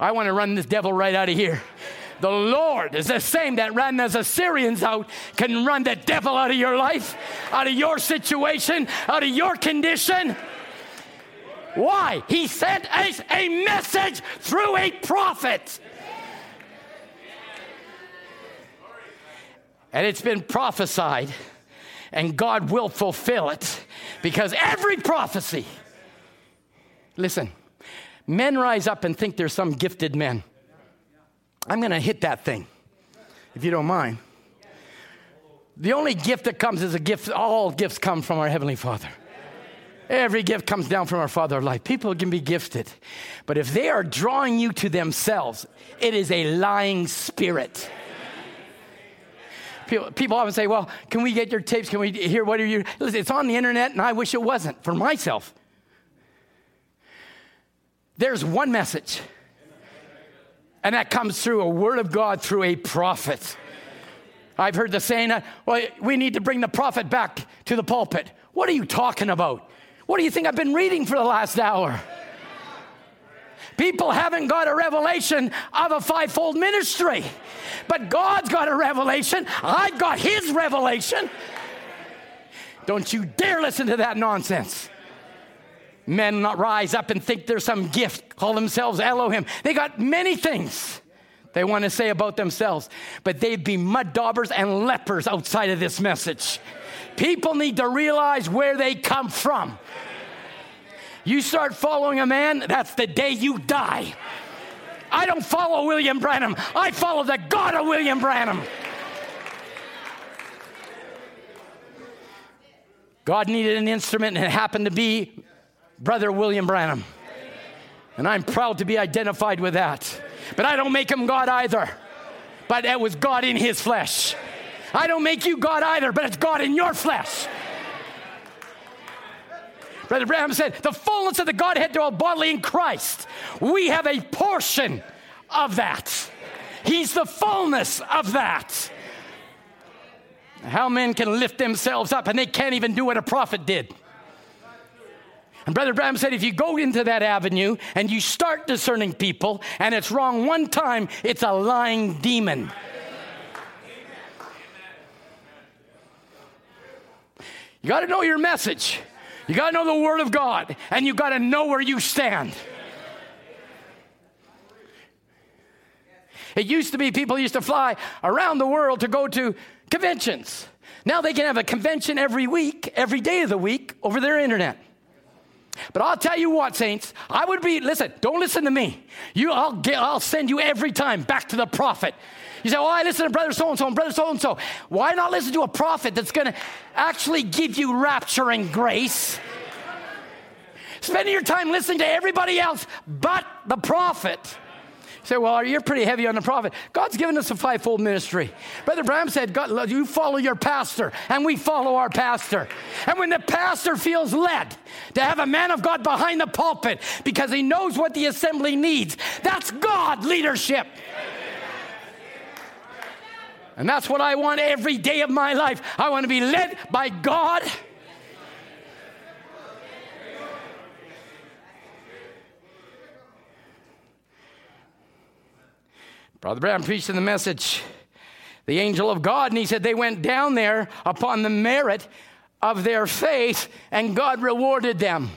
I want to run this devil right out of here. The Lord is the same that ran the Assyrians out, can run the devil out of your life, out of your situation, out of your condition. Why? He sent us a message through a prophet. And it's been prophesied, and God will fulfill it because every prophecy, listen, men rise up and think they're some gifted men. I'm going to hit that thing, if you don't mind. The only gift that comes is a gift, all gifts come from our Heavenly Father. Every gift comes down from our Father of light. People can be gifted, but if they are drawing you to themselves, it is a lying spirit. People, people often say, Well, can we get your tapes? Can we hear what are you? Listen, it's on the internet, and I wish it wasn't for myself. There's one message, and that comes through a word of God through a prophet. I've heard the saying, uh, well, we need to bring the prophet back to the pulpit. What are you talking about? What do you think I've been reading for the last hour? People haven't got a revelation of a fivefold ministry, but God's got a revelation. I've got His revelation. Don't you dare listen to that nonsense. Men not rise up and think there's some gift, call themselves Elohim. They got many things they want to say about themselves, but they'd be mud daubers and lepers outside of this message. People need to realize where they come from. You start following a man, that's the day you die. I don't follow William Branham, I follow the God of William Branham. God needed an instrument, and it happened to be Brother William Branham. And I'm proud to be identified with that. But I don't make him God either. But it was God in his flesh. I don't make you God either, but it's God in your flesh. Brother Branham said, the fullness of the Godhead dwell bodily in Christ. We have a portion of that. He's the fullness of that. How men can lift themselves up and they can't even do what a prophet did. And Brother Branham said, if you go into that avenue and you start discerning people and it's wrong one time, it's a lying demon. You got to know your message. You got to know the Word of God, and you got to know where you stand. It used to be people used to fly around the world to go to conventions. Now they can have a convention every week, every day of the week over their internet. But I'll tell you what, saints, I would be, listen, don't listen to me. You, I'll, get, I'll send you every time back to the prophet. You say, well, I listen to brother so and so and brother so and so. Why not listen to a prophet that's going to actually give you rapture and grace? Spending your time listening to everybody else but the prophet. You say, well, you're pretty heavy on the prophet. God's given us a fivefold ministry. Brother Branham said, God, you follow your pastor, and we follow our pastor. And when the pastor feels led to have a man of God behind the pulpit because he knows what the assembly needs, that's God leadership. And that's what I want every day of my life. I want to be led by God. Brother Brown preached in the message, the angel of God, and he said they went down there upon the merit of their faith, and God rewarded them.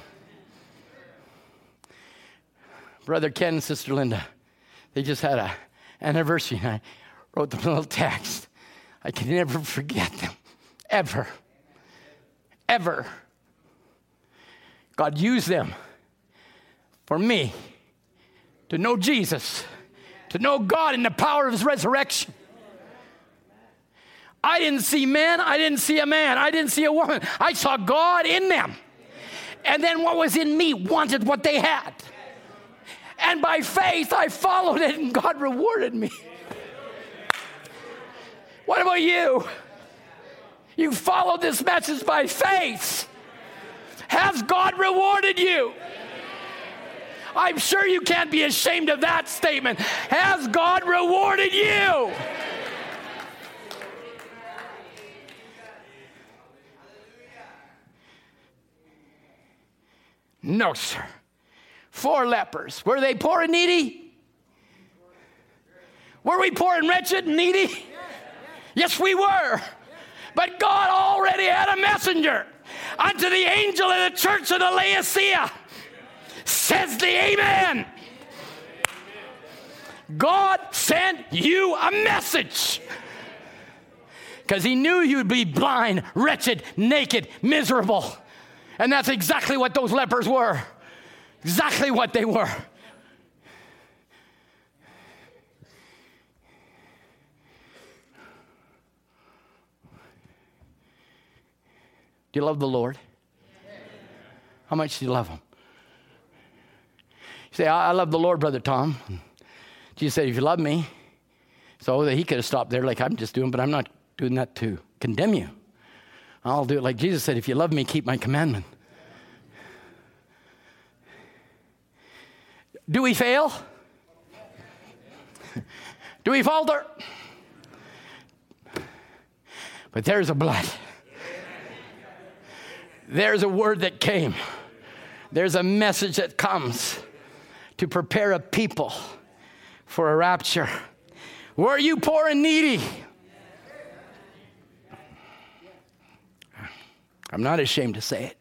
Brother Ken and Sister Linda, they just had a anniversary, I wrote them a little text. I can never forget them, ever, ever. God used them for me to know Jesus, to know God in the power of His resurrection. I didn't see men, I didn't see a man, I didn't see a woman. I saw God in them. And then what was in me wanted what they had. And by faith, I followed it, and God rewarded me. What about you? You followed this message by faith. Has God rewarded you? I'm sure you can't be ashamed of that statement. Has God rewarded you? No, sir. Four lepers. Were they poor and needy? Were we poor and wretched and needy? Yes, we were. But God already had a messenger unto the angel of the church of the Laodicea. Says the Amen. God sent you a message because he knew you'd be blind, wretched, naked, miserable. And that's exactly what those lepers were. Exactly what they were. Do you love the Lord? How much do you love Him? You say, I love the Lord, Brother Tom. Jesus said, if you love me, so that he could have stopped there like I'm just doing, but I'm not doing that to condemn you. I'll do it like Jesus said if you love me, keep my commandment. Do we fail? Do we falter? But there's a blood. There's a word that came. There's a message that comes to prepare a people for a rapture. Were you poor and needy? I'm not ashamed to say it.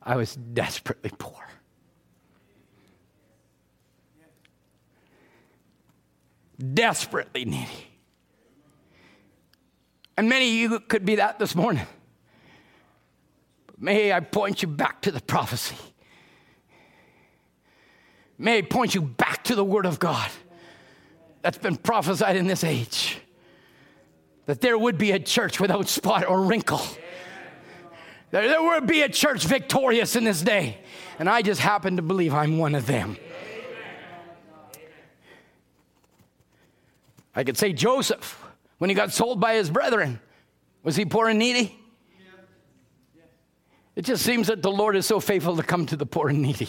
I was desperately poor. Desperately needy. And many of you could be that this morning. May I point you back to the prophecy. May I point you back to the Word of God that's been prophesied in this age that there would be a church without spot or wrinkle. There, there would be a church victorious in this day. And I just happen to believe I'm one of them. I could say Joseph, when he got sold by his brethren, was he poor and needy? It just seems that the Lord is so faithful to come to the poor and needy.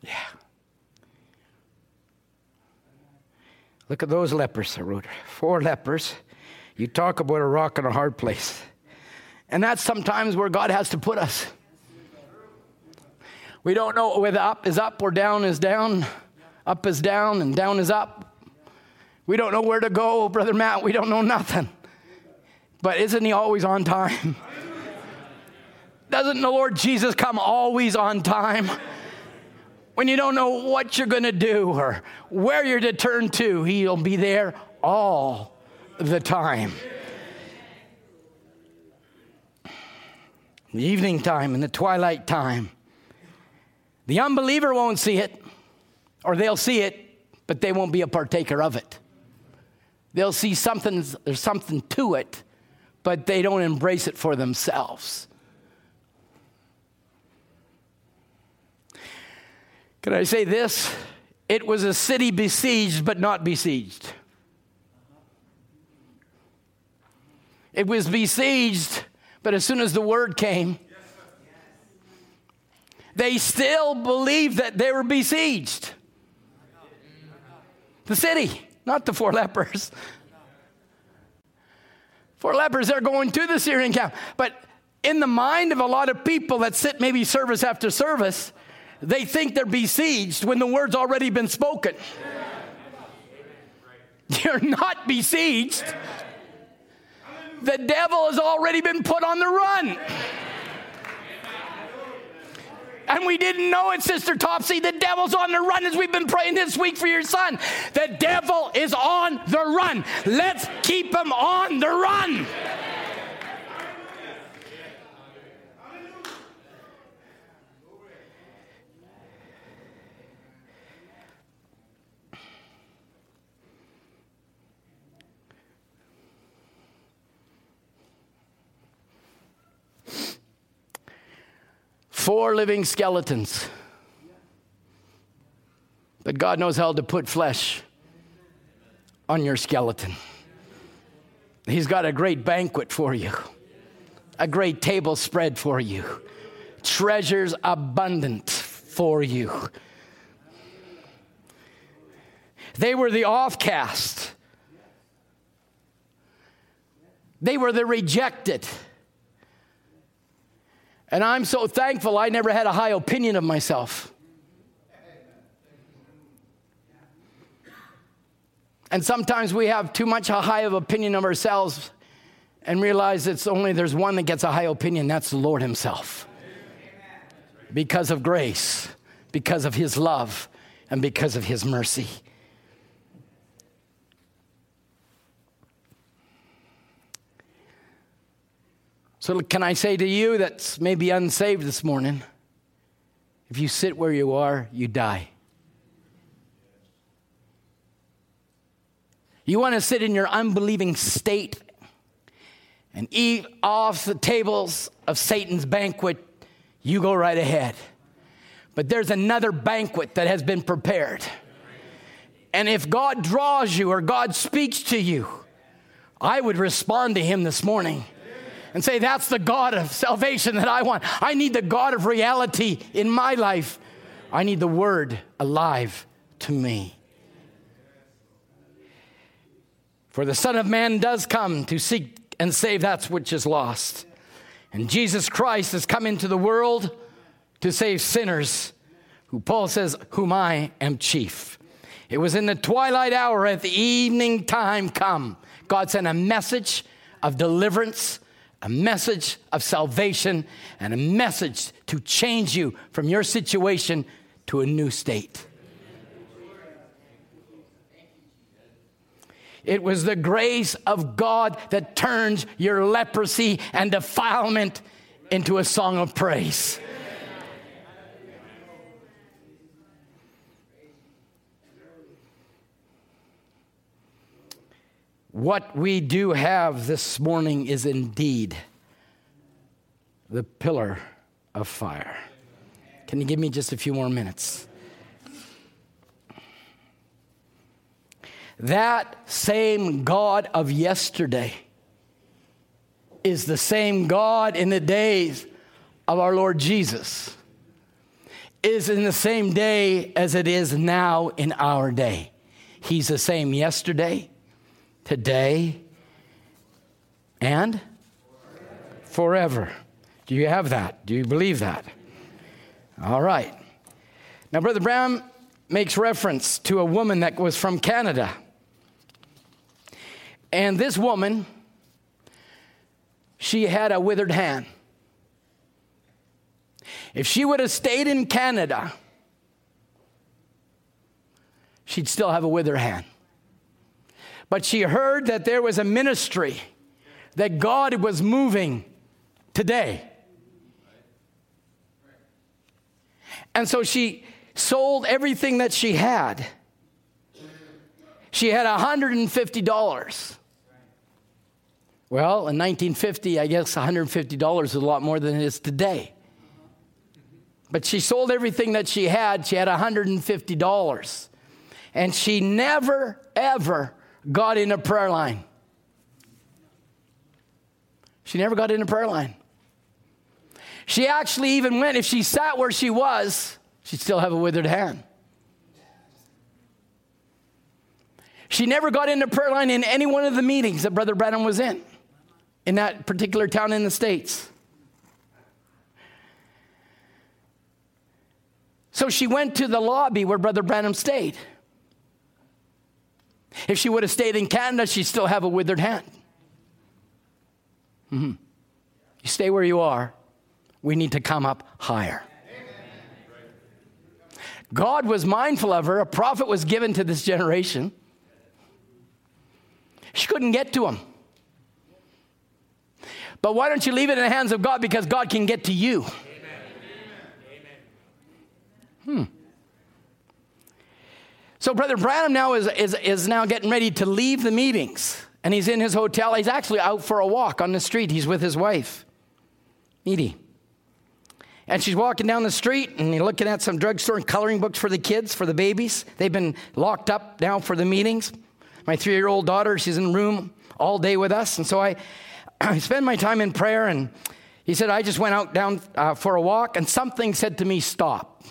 Yeah. Look at those lepers, I wrote. Four lepers. You talk about a rock and a hard place. And that's sometimes where God has to put us. We don't know whether up is up or down is down, up is down and down is up. We don't know where to go, Brother Matt. We don't know nothing. But isn't He always on time? Doesn't the Lord Jesus come always on time? when you don't know what you're going to do or where you're to turn to, He'll be there all the time. The evening time and the twilight time. The unbeliever won't see it, or they'll see it, but they won't be a partaker of it. They'll see something, there's something to it, but they don't embrace it for themselves. Can I say this? It was a city besieged, but not besieged. It was besieged, but as soon as the word came, they still believed that they were besieged. The city, not the four lepers. Four lepers, they're going to the Syrian camp. But in the mind of a lot of people that sit maybe service after service, they think they're besieged when the word's already been spoken. *laughs* You're not besieged. The devil has already been put on the run. And we didn't know it, Sister Topsy. The devil's on the run as we've been praying this week for your son. The devil is on the run. Let's keep him on the run. Four living skeletons. But God knows how to put flesh on your skeleton. He's got a great banquet for you, a great table spread for you, treasures abundant for you. They were the offcast, they were the rejected. And I'm so thankful I never had a high opinion of myself. And sometimes we have too much a high of opinion of ourselves and realize it's only there's one that gets a high opinion, that's the Lord Himself. Because of grace, because of His love, and because of His mercy. So, can I say to you that's maybe unsaved this morning, if you sit where you are, you die. You want to sit in your unbelieving state and eat off the tables of Satan's banquet, you go right ahead. But there's another banquet that has been prepared. And if God draws you or God speaks to you, I would respond to him this morning and say, That's the God of salvation that I want. I need the God of reality in my life. I need the Word alive to me. For the Son of Man does come to seek and save that which is lost. And Jesus Christ has come into the world to save sinners, who Paul says, whom I am chief. It was in the twilight hour at the evening time come. God sent a message of deliverance a message of salvation and a message to change you from your situation to a new state. It was the grace of God that turns your leprosy and defilement into a song of praise. What we do have this morning is indeed the pillar of fire. Can you give me just a few more minutes? That same God of yesterday is the same God in the days of our Lord Jesus, is in the same day as it is now in our day. He's the same yesterday, today, and forever. Do you have that? Do you believe that? All right. Now, Brother Brown makes reference to a woman that was from Canada. And this woman, she had a withered hand. If she would have stayed in Canada, she'd still have a withered hand. But she heard that there was a ministry that God was moving today. And so she sold everything that she had. She had $150. Well, in 1950, I guess $150 is a lot more than it is today. But she sold everything that she had. She had $150. And she never, ever got in a prayer line. She never got in a prayer line. She actually even went, if she sat where she was, she'd still have a withered hand. She never got into prayer line in any one of the meetings that Brother Branham was in, in that particular town in the States. So she went to the lobby where Brother Branham stayed. If she would have stayed in Canada, she'd still have a withered hand. Mm-hmm. You stay where you are. We need to come up higher. God was mindful of her. A prophet was given to this generation. She couldn't get to him. But why don't you leave it in the hands of God because God can get to you? Hmm. So Brother Branham now is, is, is now getting ready to leave the meetings. And he's in his hotel. He's actually out for a walk on the street. He's with his wife, Edie. And she's walking down the street and you're looking at some drugstore and coloring books for the kids, for the babies. They've been locked up now for the meetings. My three year old daughter, she's in the room all day with us. And so I, *clears throat* I spend my time in prayer. And he said, I just went out down uh, for a walk and something said to me, stop.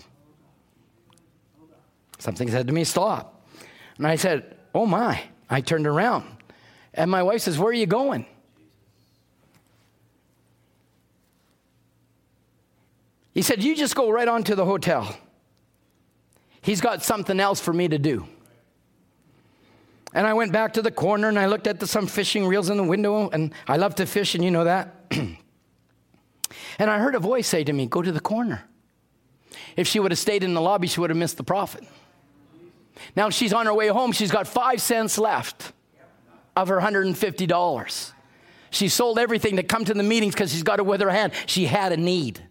Something said to me, stop. And I said, oh my. I turned around. And my wife says, Where are you going? He said, You just go right on to the hotel. He's got something else for me to do. And I went back to the corner and I looked at the, some fishing reels in the window, and I love to fish, and you know that. *clears throat* and I heard a voice say to me, Go to the corner. If she would have stayed in the lobby, she would have missed the prophet. Now she's on her way home, she's got five cents left of her $150. She sold everything to come to the meetings because she's got it with her hand. She had a need.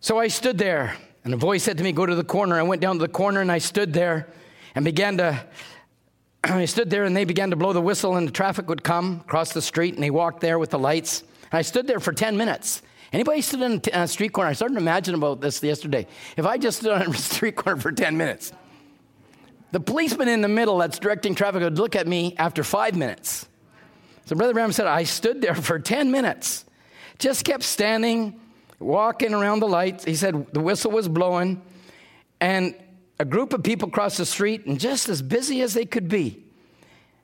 So I stood there, and a voice said to me, Go to the corner. I went down to the corner and I stood there and began to. *clears throat* I stood there and they began to blow the whistle, and the traffic would come across the street, and they walked there with the lights. And I stood there for 10 minutes. Anybody stood in a uh, street corner? I started to imagine about this yesterday. If I just stood on a *laughs* street corner for 10 minutes, the policeman in the middle that's directing traffic would look at me after five minutes. So Brother Branham said, I stood there for 10 minutes, just kept standing walking around the lights. He said the whistle was blowing, and a group of people crossed the street and just as busy as they could be.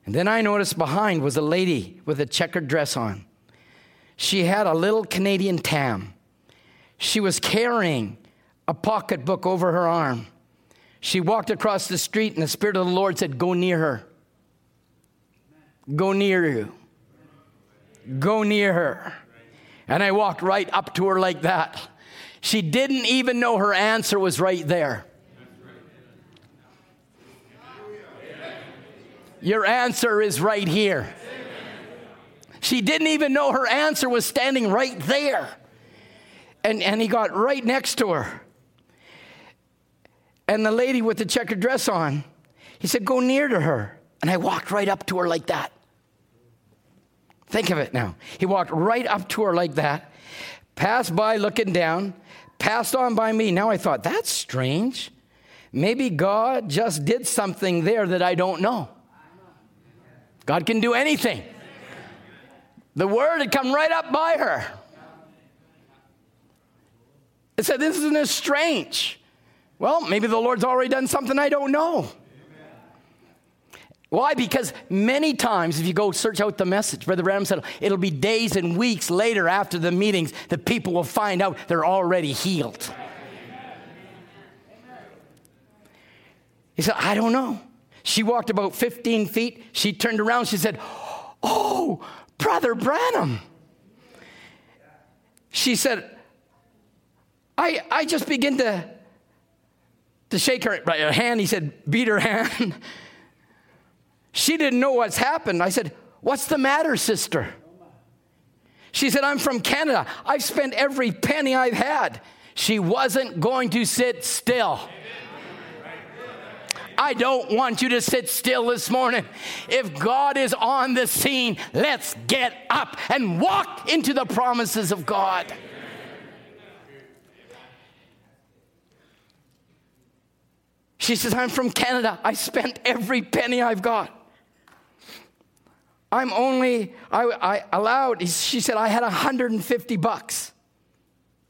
And then I noticed behind was a lady with a checkered dress on. She had a little Canadian tam. She was carrying a pocketbook over her arm. She walked across the street, and the Spirit of the Lord said, Go near her. Go near you. Go near her. And I walked right up to her like that. She didn't even know her answer was right there. Your answer is right here. She didn't even know her answer was standing right there. And, and he got right next to her. And the lady with the checkered dress on, he said, Go near to her. And I walked right up to her like that. Think of it now. He walked right up to her like that, passed by looking down, passed on by me. Now I thought, that's strange. Maybe God just did something there that I don't know. God can do anything. The word had come right up by her. It said, This isn't as strange. Well, maybe the Lord's already done something I don't know. Why? Because many times, if you go search out the message, Brother Branham said, it'll be days and weeks later after the meetings that people will find out they're already healed. He said, I don't know. She walked about 15 feet. She turned around. She said, Oh, Brother Branham. She said, I, I just begin to, to shake her, her uh, hand. He said, Beat her *laughs* hand. She didn't know what's happened. I said, What's the matter, sister? She said, I'm from Canada. I've spent every penny I've had. She wasn't going to sit still. I don't want you to sit still this morning. If God is on the scene, let's get up and walk into the promises of God. She says, I'm from Canada. I spent every penny I've got. I'm only, I, I allowed, she said, I had 150 bucks.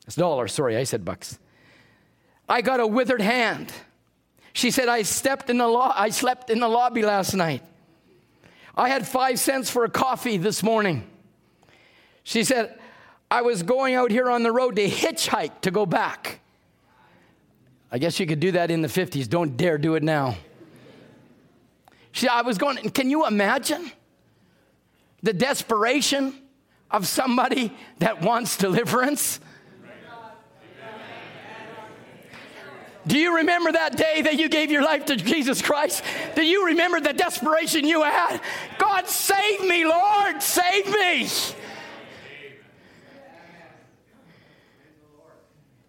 It's dollars, sorry, I said bucks. I got a withered hand. She said, I stepped in the lo- I slept in the lobby last night. I had five cents for a coffee this morning. She said, I was going out here on the road to hitchhike to go back. I guess you could do that in the 50s. Don't dare do it now. She, I was going, can you imagine? the desperation of somebody that wants deliverance? Do you remember that day that you gave your life to Jesus Christ? Do you remember the desperation you had? God, save me, Lord, save me.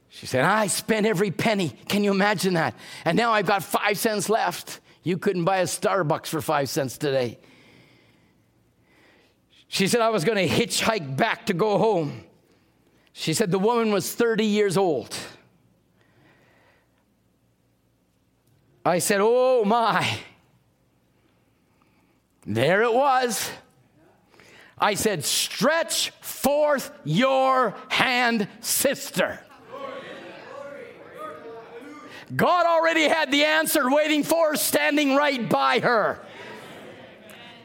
She said, I spent every penny. Can you imagine that? And now I've got five cents left. You couldn't buy a Starbucks for five cents today. She said, I was going to hitchhike back to go home. She said, the woman was 30 years old. I said, Oh my. There it was. I said, Stretch forth your hand, sister. God already had the answer waiting for her, standing right by her.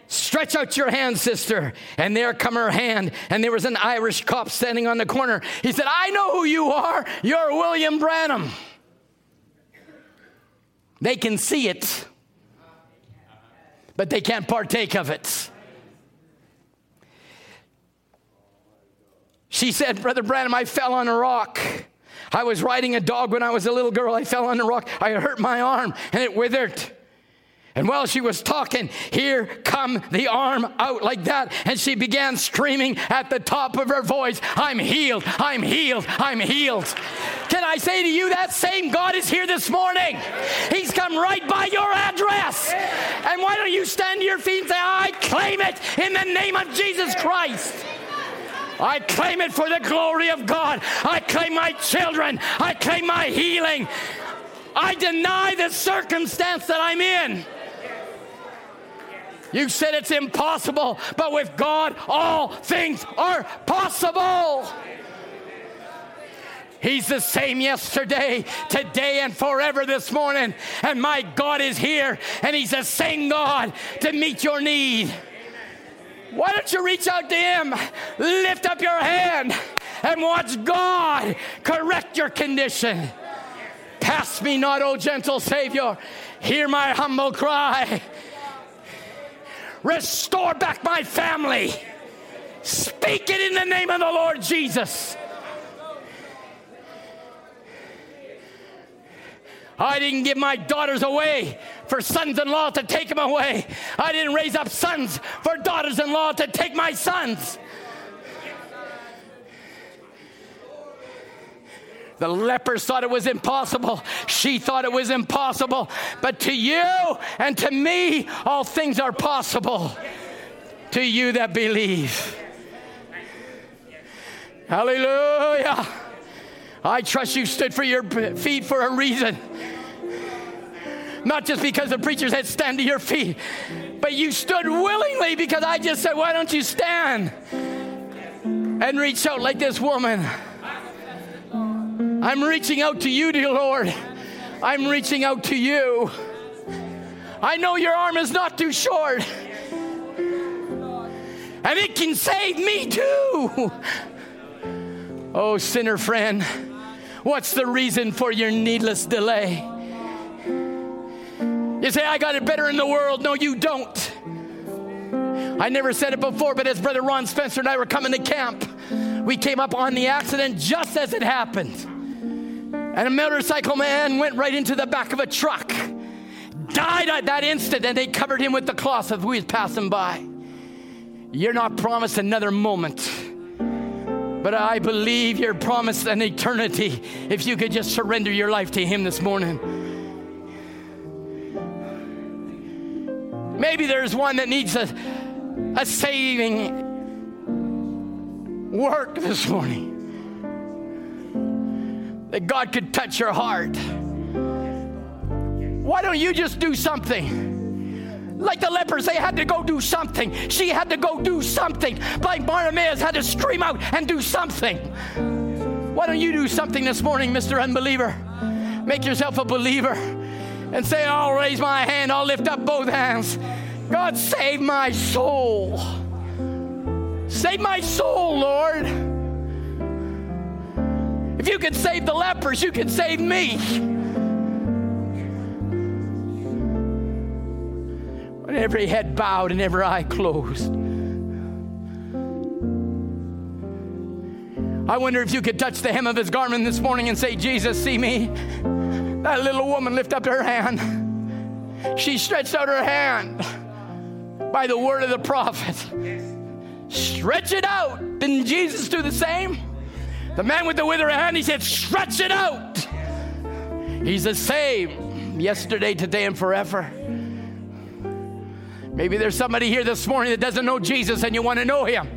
Stretch out your hand, sister. And there come her hand. And there was an Irish cop standing on the corner. He said, I know who you are. You're William Branham. They can see it, but they can't partake of it. She said, Brother Branham, I fell on a rock. I was riding a dog when I was a little girl. I fell on a rock. I hurt my arm and it withered. And while she was talking, here come the arm out like that. And she began screaming at the top of her voice, I'm healed, I'm healed, I'm healed. Can I say to you, that same God is here this morning? He's come right by your address. And why don't you stand to your feet and say, I claim it in the name of Jesus Christ? I claim it for the glory of God. I claim my children. I claim my healing. I deny the circumstance that I'm in. You said it's impossible, but with God, all things are possible. He's the same yesterday, today, and forever this morning. And my God is here, and He's the same God to meet your need. Why don't you reach out to Him, lift up your hand, and watch God correct your condition? Pass me not, O gentle Savior. Hear my humble cry. Restore back my family. Speak it in the name of the Lord Jesus. I didn't give my daughters away for sons in law to take them away. I didn't raise up sons for daughters in law to take my sons. The lepers thought it was impossible. She thought it was impossible. But to you and to me, all things are possible. To you that believe. Hallelujah. I trust you stood for your feet for a reason. Not just because the preacher said, stand to your feet, but you stood willingly because I just said, why don't you stand and reach out like this woman? I'm reaching out to you, dear Lord. I'm reaching out to you. I know your arm is not too short, and it can save me too. Oh, sinner friend, what's the reason for your needless delay? You say, I got it better in the world. No, you don't. I never said it before, but as Brother Ron Spencer and I were coming to camp, we came up on the accident just as it happened. And a motorcycle man went right into the back of a truck, died at that instant, and they covered him with the cloth of who was passing by. You're not promised another moment. But I believe you're promised an eternity if you could just surrender your life to Him this morning. Maybe there's one that needs a, a saving work this morning that God could touch your heart. Why don't you just do something? Like the lepers, they had to go do something. She had to go do something. Like Bartimaeus had to scream out and do something. Why don't you do something this morning, Mr. Unbeliever? Make yourself a believer and say, I'll raise my hand, I'll lift up both hands. God, save my soul. Save my soul, Lord. If you could save the lepers, you could save me. When every head bowed and every eye closed. I wonder if you could touch the hem of his garment this morning and say, Jesus, see me. That little woman lift up her hand. She stretched out her hand by the word of the prophet. Stretch it out. Didn't Jesus do the same? The man with the withered hand, he said, Stretch it out. He's the same yesterday, today, and forever. Maybe there's somebody here this morning that doesn't know Jesus and you want to know him.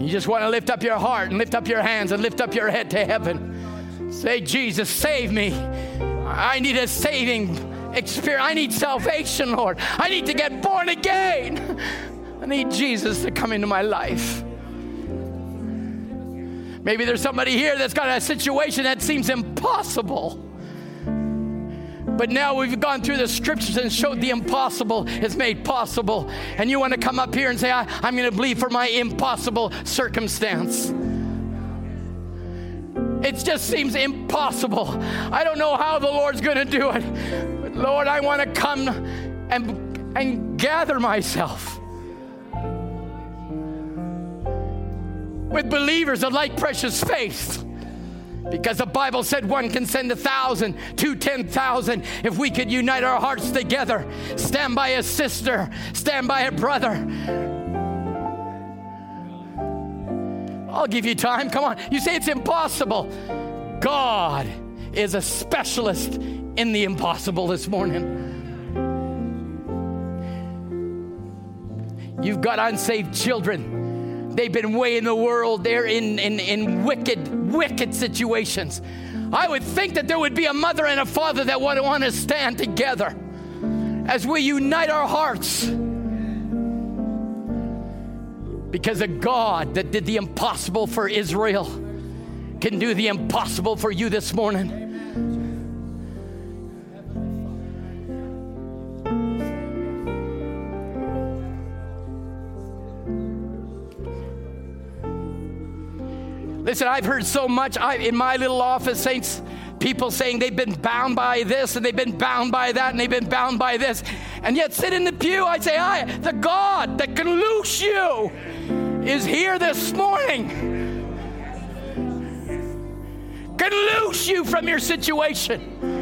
You just want to lift up your heart and lift up your hands and lift up your head to heaven. Say, Jesus, save me. I need a saving experience. I need salvation, Lord. I need to get born again. I need Jesus to come into my life. Maybe there's somebody here that's got a situation that seems impossible. But now we've gone through the scriptures and showed the impossible is made possible. And you want to come up here and say, I, am going to believe for my impossible circumstance. It just seems impossible. I don't know how the Lord's going to do it. But Lord, I want to come and, and gather myself with believers of like precious faith because the Bible said one can send a thousand, two, ten thousand. If we could unite our hearts together, stand by a sister, stand by a brother. I'll give you time. Come on. You say it's impossible. God is a specialist in the impossible this morning. You've got unsaved children They've been way in the world. They're in, in, in wicked, wicked situations. I would think that there would be a mother and a father that would want to stand together as we unite our hearts. Because a God that did the impossible for Israel can do the impossible for you this morning. Listen, I've heard so much I, in my little office, saints, people saying they've been bound by this and they've been bound by that and they've been bound by this. And yet, sit in the pew, I'd say, I, the God that can loose you is here this morning. Can loose you from your situation.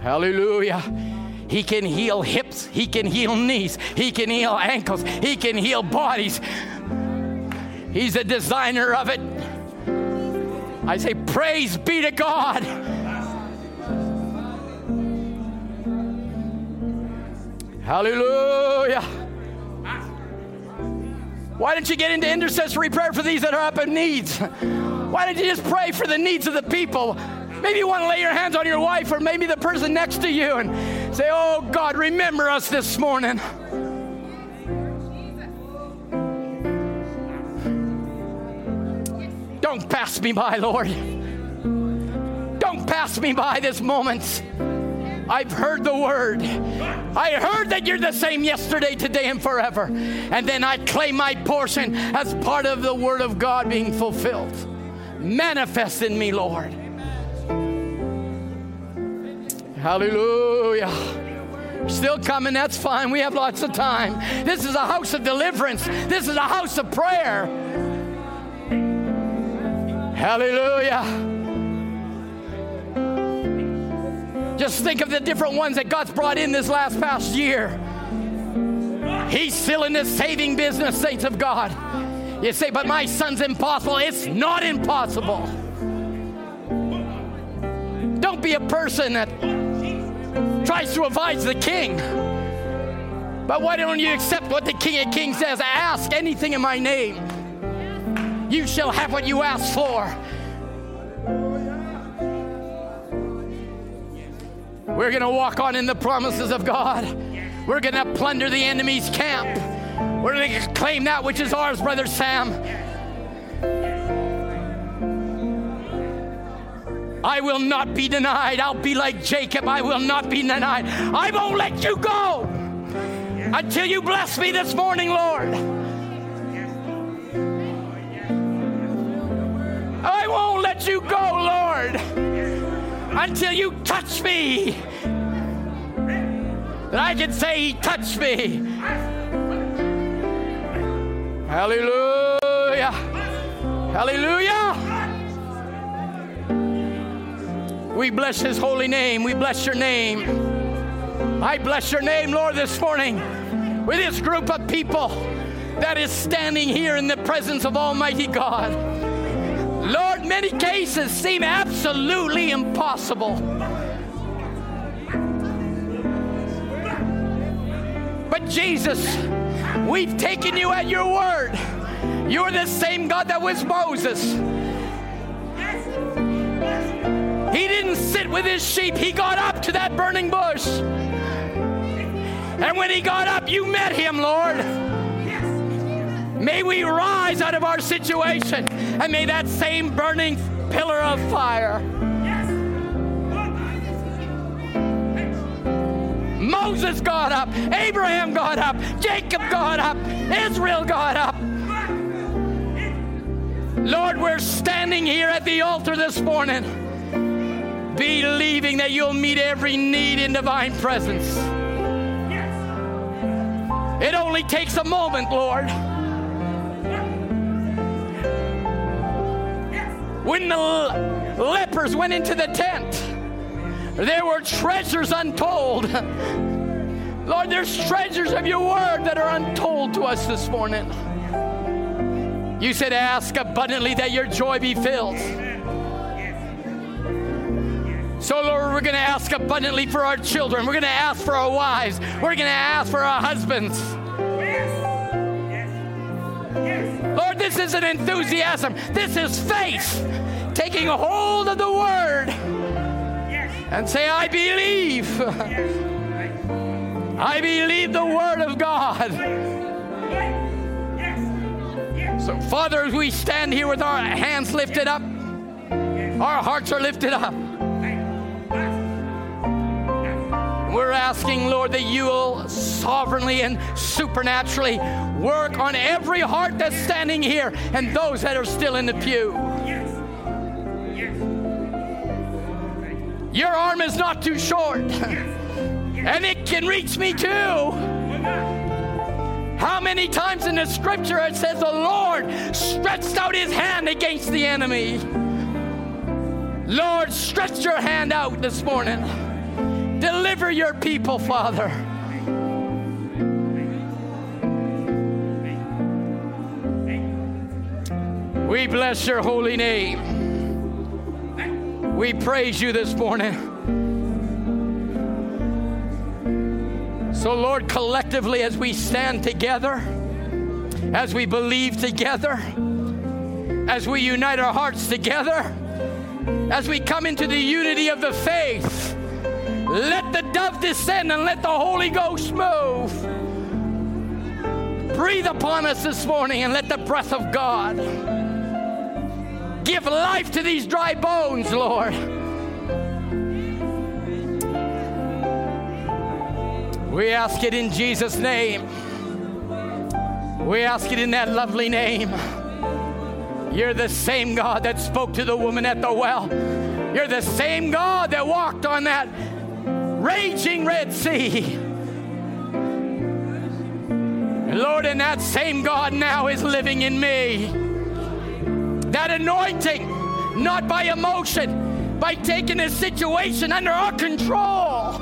Hallelujah. He can heal hips, He can heal knees, He can heal ankles, He can heal bodies. He's a designer of it. I say, Praise be to God. Hallelujah. Why don't you get into intercessory prayer for these that are up in needs? Why don't you just pray for the needs of the people? Maybe you want to lay your hands on your wife or maybe the person next to you and say, Oh God, remember us this morning. Don't pass me by, Lord. Don't pass me by this moment. I've heard the word. I heard that you're the same yesterday, today, and forever. And then I claim my portion as part of the word of God being fulfilled. Manifest in me, Lord. Hallelujah. Still coming, that's fine. We have lots of time. This is a house of deliverance, this is a house of prayer. Hallelujah. Just think of the different ones that God's brought in this last past year. He's still in the saving business, saints of God. You say, but my son's impossible. It's not impossible. Don't be a person that tries to advise the king. But why don't you accept what the King of Kings says? I ask anything in my name. You shall have what you ask for. We're going to walk on in the promises of God. We're going to plunder the enemy's camp. We're going to claim that which is ours, Brother Sam. I will not be denied. I'll be like Jacob. I will not be denied. I won't let you go until you bless me this morning, Lord. I won't let you go, Lord, until you touch me. that I can say He touched me. Hallelujah. Hallelujah. We bless His holy name. We bless your name. I bless your name, Lord, this morning with this group of people that is standing here in the presence of Almighty God. Lord, many cases seem absolutely impossible. But Jesus, we've taken you at your word. You're the same God that was Moses. Didn't sit with his sheep, he got up to that burning bush. And when he got up, you met him, Lord. May we rise out of our situation and may that same burning pillar of fire. Moses got up, Abraham got up, Jacob got up, Israel got up. Lord, we're standing here at the altar this morning, believing that you'll meet every need in divine presence. Yes. It only takes a moment, Lord. When the lepers went into the tent, there were treasures untold. Lord, there's treasures of your word that are untold to us this morning. You said, Ask abundantly that your joy be filled. So, Lord, we're going to ask abundantly for our children. We're going to ask for our wives. We're going to ask for our husbands. Lord, this isn't enthusiasm. This is faith. Taking hold of the word and say, I believe. I believe the word of God. So, Father, as we stand here with our hands lifted up, our hearts are lifted up. We're asking, Lord, that you will sovereignly and supernaturally work on every heart that's standing here and those that are still in the pew. Your arm is not too short, and it can reach me too. How many times in the scripture it says the Lord stretched out his hand against the enemy? Lord, stretch your hand out this morning. Deliver your people, Father. We bless your holy name. We praise you this morning. So, Lord, collectively, as we stand together, as we believe together, as we unite our hearts together, as we come into the unity of the faith, let the dove descend and let the Holy Ghost move. Breathe upon us this morning and let the breath of God give life to these dry bones, Lord. We ask it in Jesus' name. We ask it in that lovely name. You're the same God that spoke to the woman at the well. You're the same God that walked on that raging Red Sea. Lord, and that same God now is living in me. That anointing, not by emotion, by taking a situation under our control.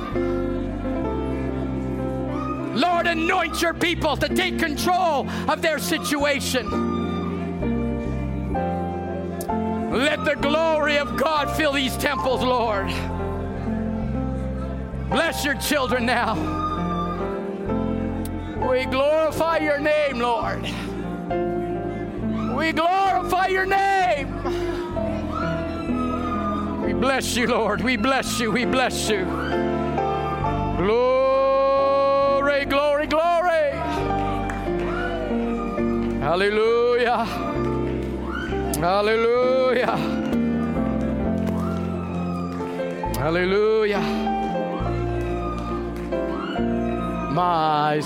Lord, anoint your people to take control of their situation. Let the glory of God fill these temples, Lord. Bless your children now. We glorify your name, Lord. We glorify your name. We bless you, Lord. We bless you. We bless you. Glory, glory, glory. Hallelujah. Hallelujah. Hallelujah. My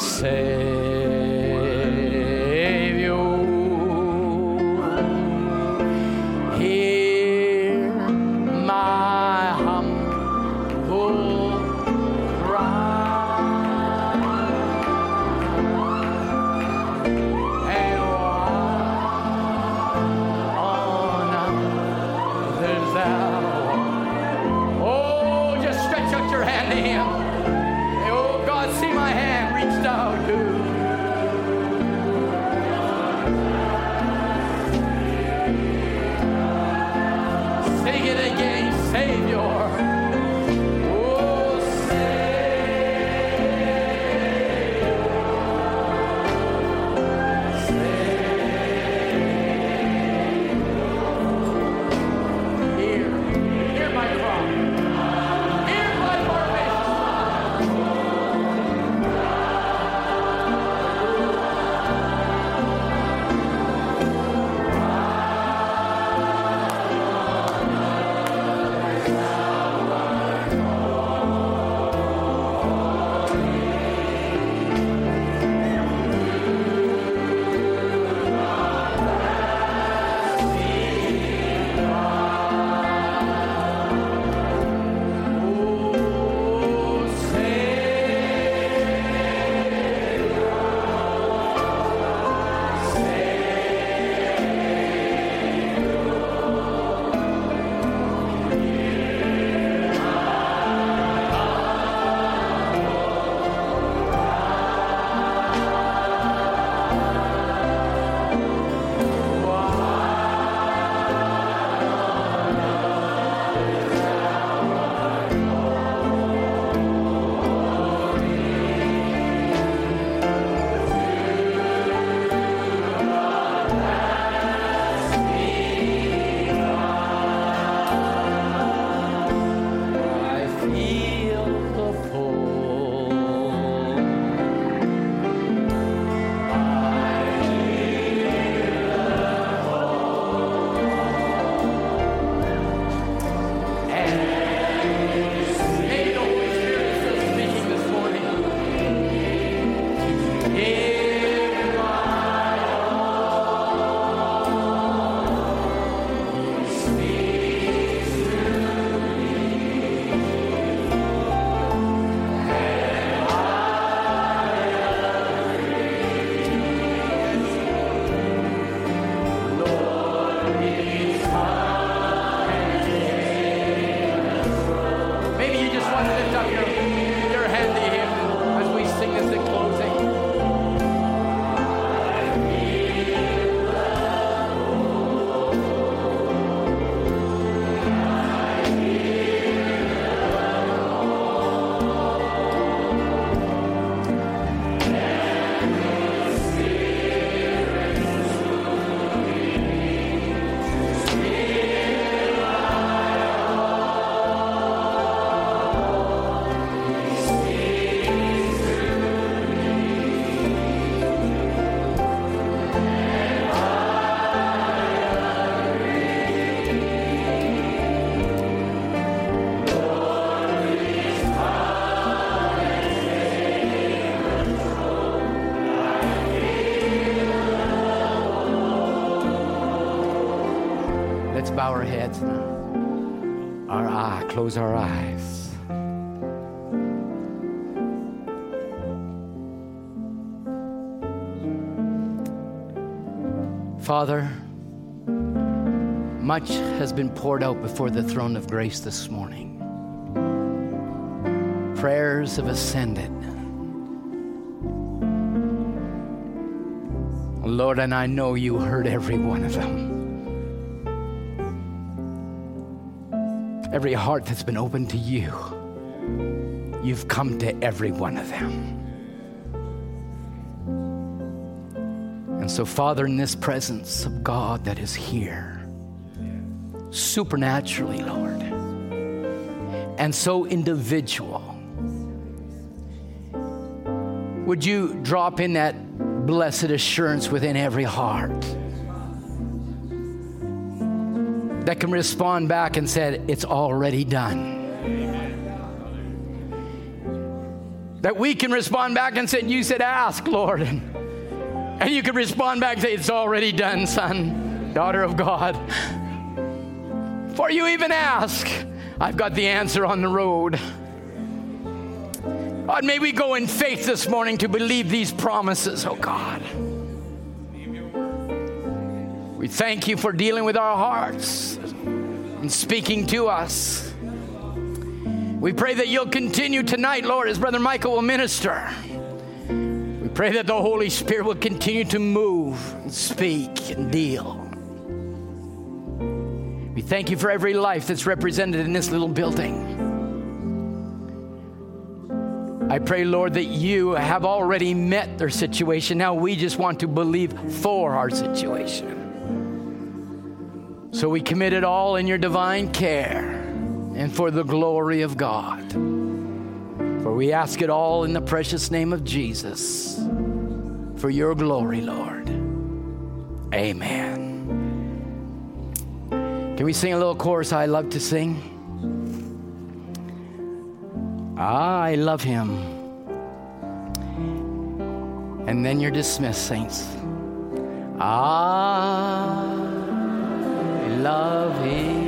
heads now. Our eye, close our eyes. Father, much has been poured out before the throne of grace this morning. Prayers have ascended. Lord, and I know you heard every one of them. Every heart that's been open to you, you've come to every one of them. And so, Father, in this presence of God that is here, supernaturally, Lord, and so individual, would you drop in that blessed assurance within every heart that can respond back and said, It's already done. That we can respond back and say, You said, Ask, Lord. And, and you can respond back and say, It's already done, son, daughter of God. Before you even ask, I've got the answer on the road. God, may we go in faith this morning to believe these promises, oh God. We thank you for dealing with our hearts and speaking to us. We pray that you'll continue tonight, Lord, as Brother Michael will minister. We pray that the Holy Spirit will continue to move and speak and deal. We thank you for every life that's represented in this little building. I pray, Lord, that you have already met their situation. Now we just want to believe for our situation. So we commit it all in your divine care and for the glory of God. For we ask it all in the precious name of Jesus. For your glory, Lord. Amen. Can we sing a little chorus I love to sing? I love him. And then you're dismissed, saints. I love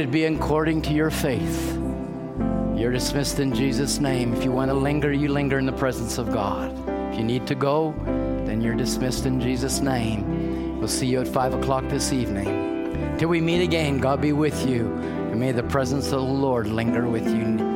it be according to your faith. You're dismissed in Jesus' name. If you want to linger, you linger in the presence of God. If you need to go, then you're dismissed in Jesus' name. We'll see you at 5 o'clock this evening. Till we meet again, God be with you. And may the presence of the Lord linger with you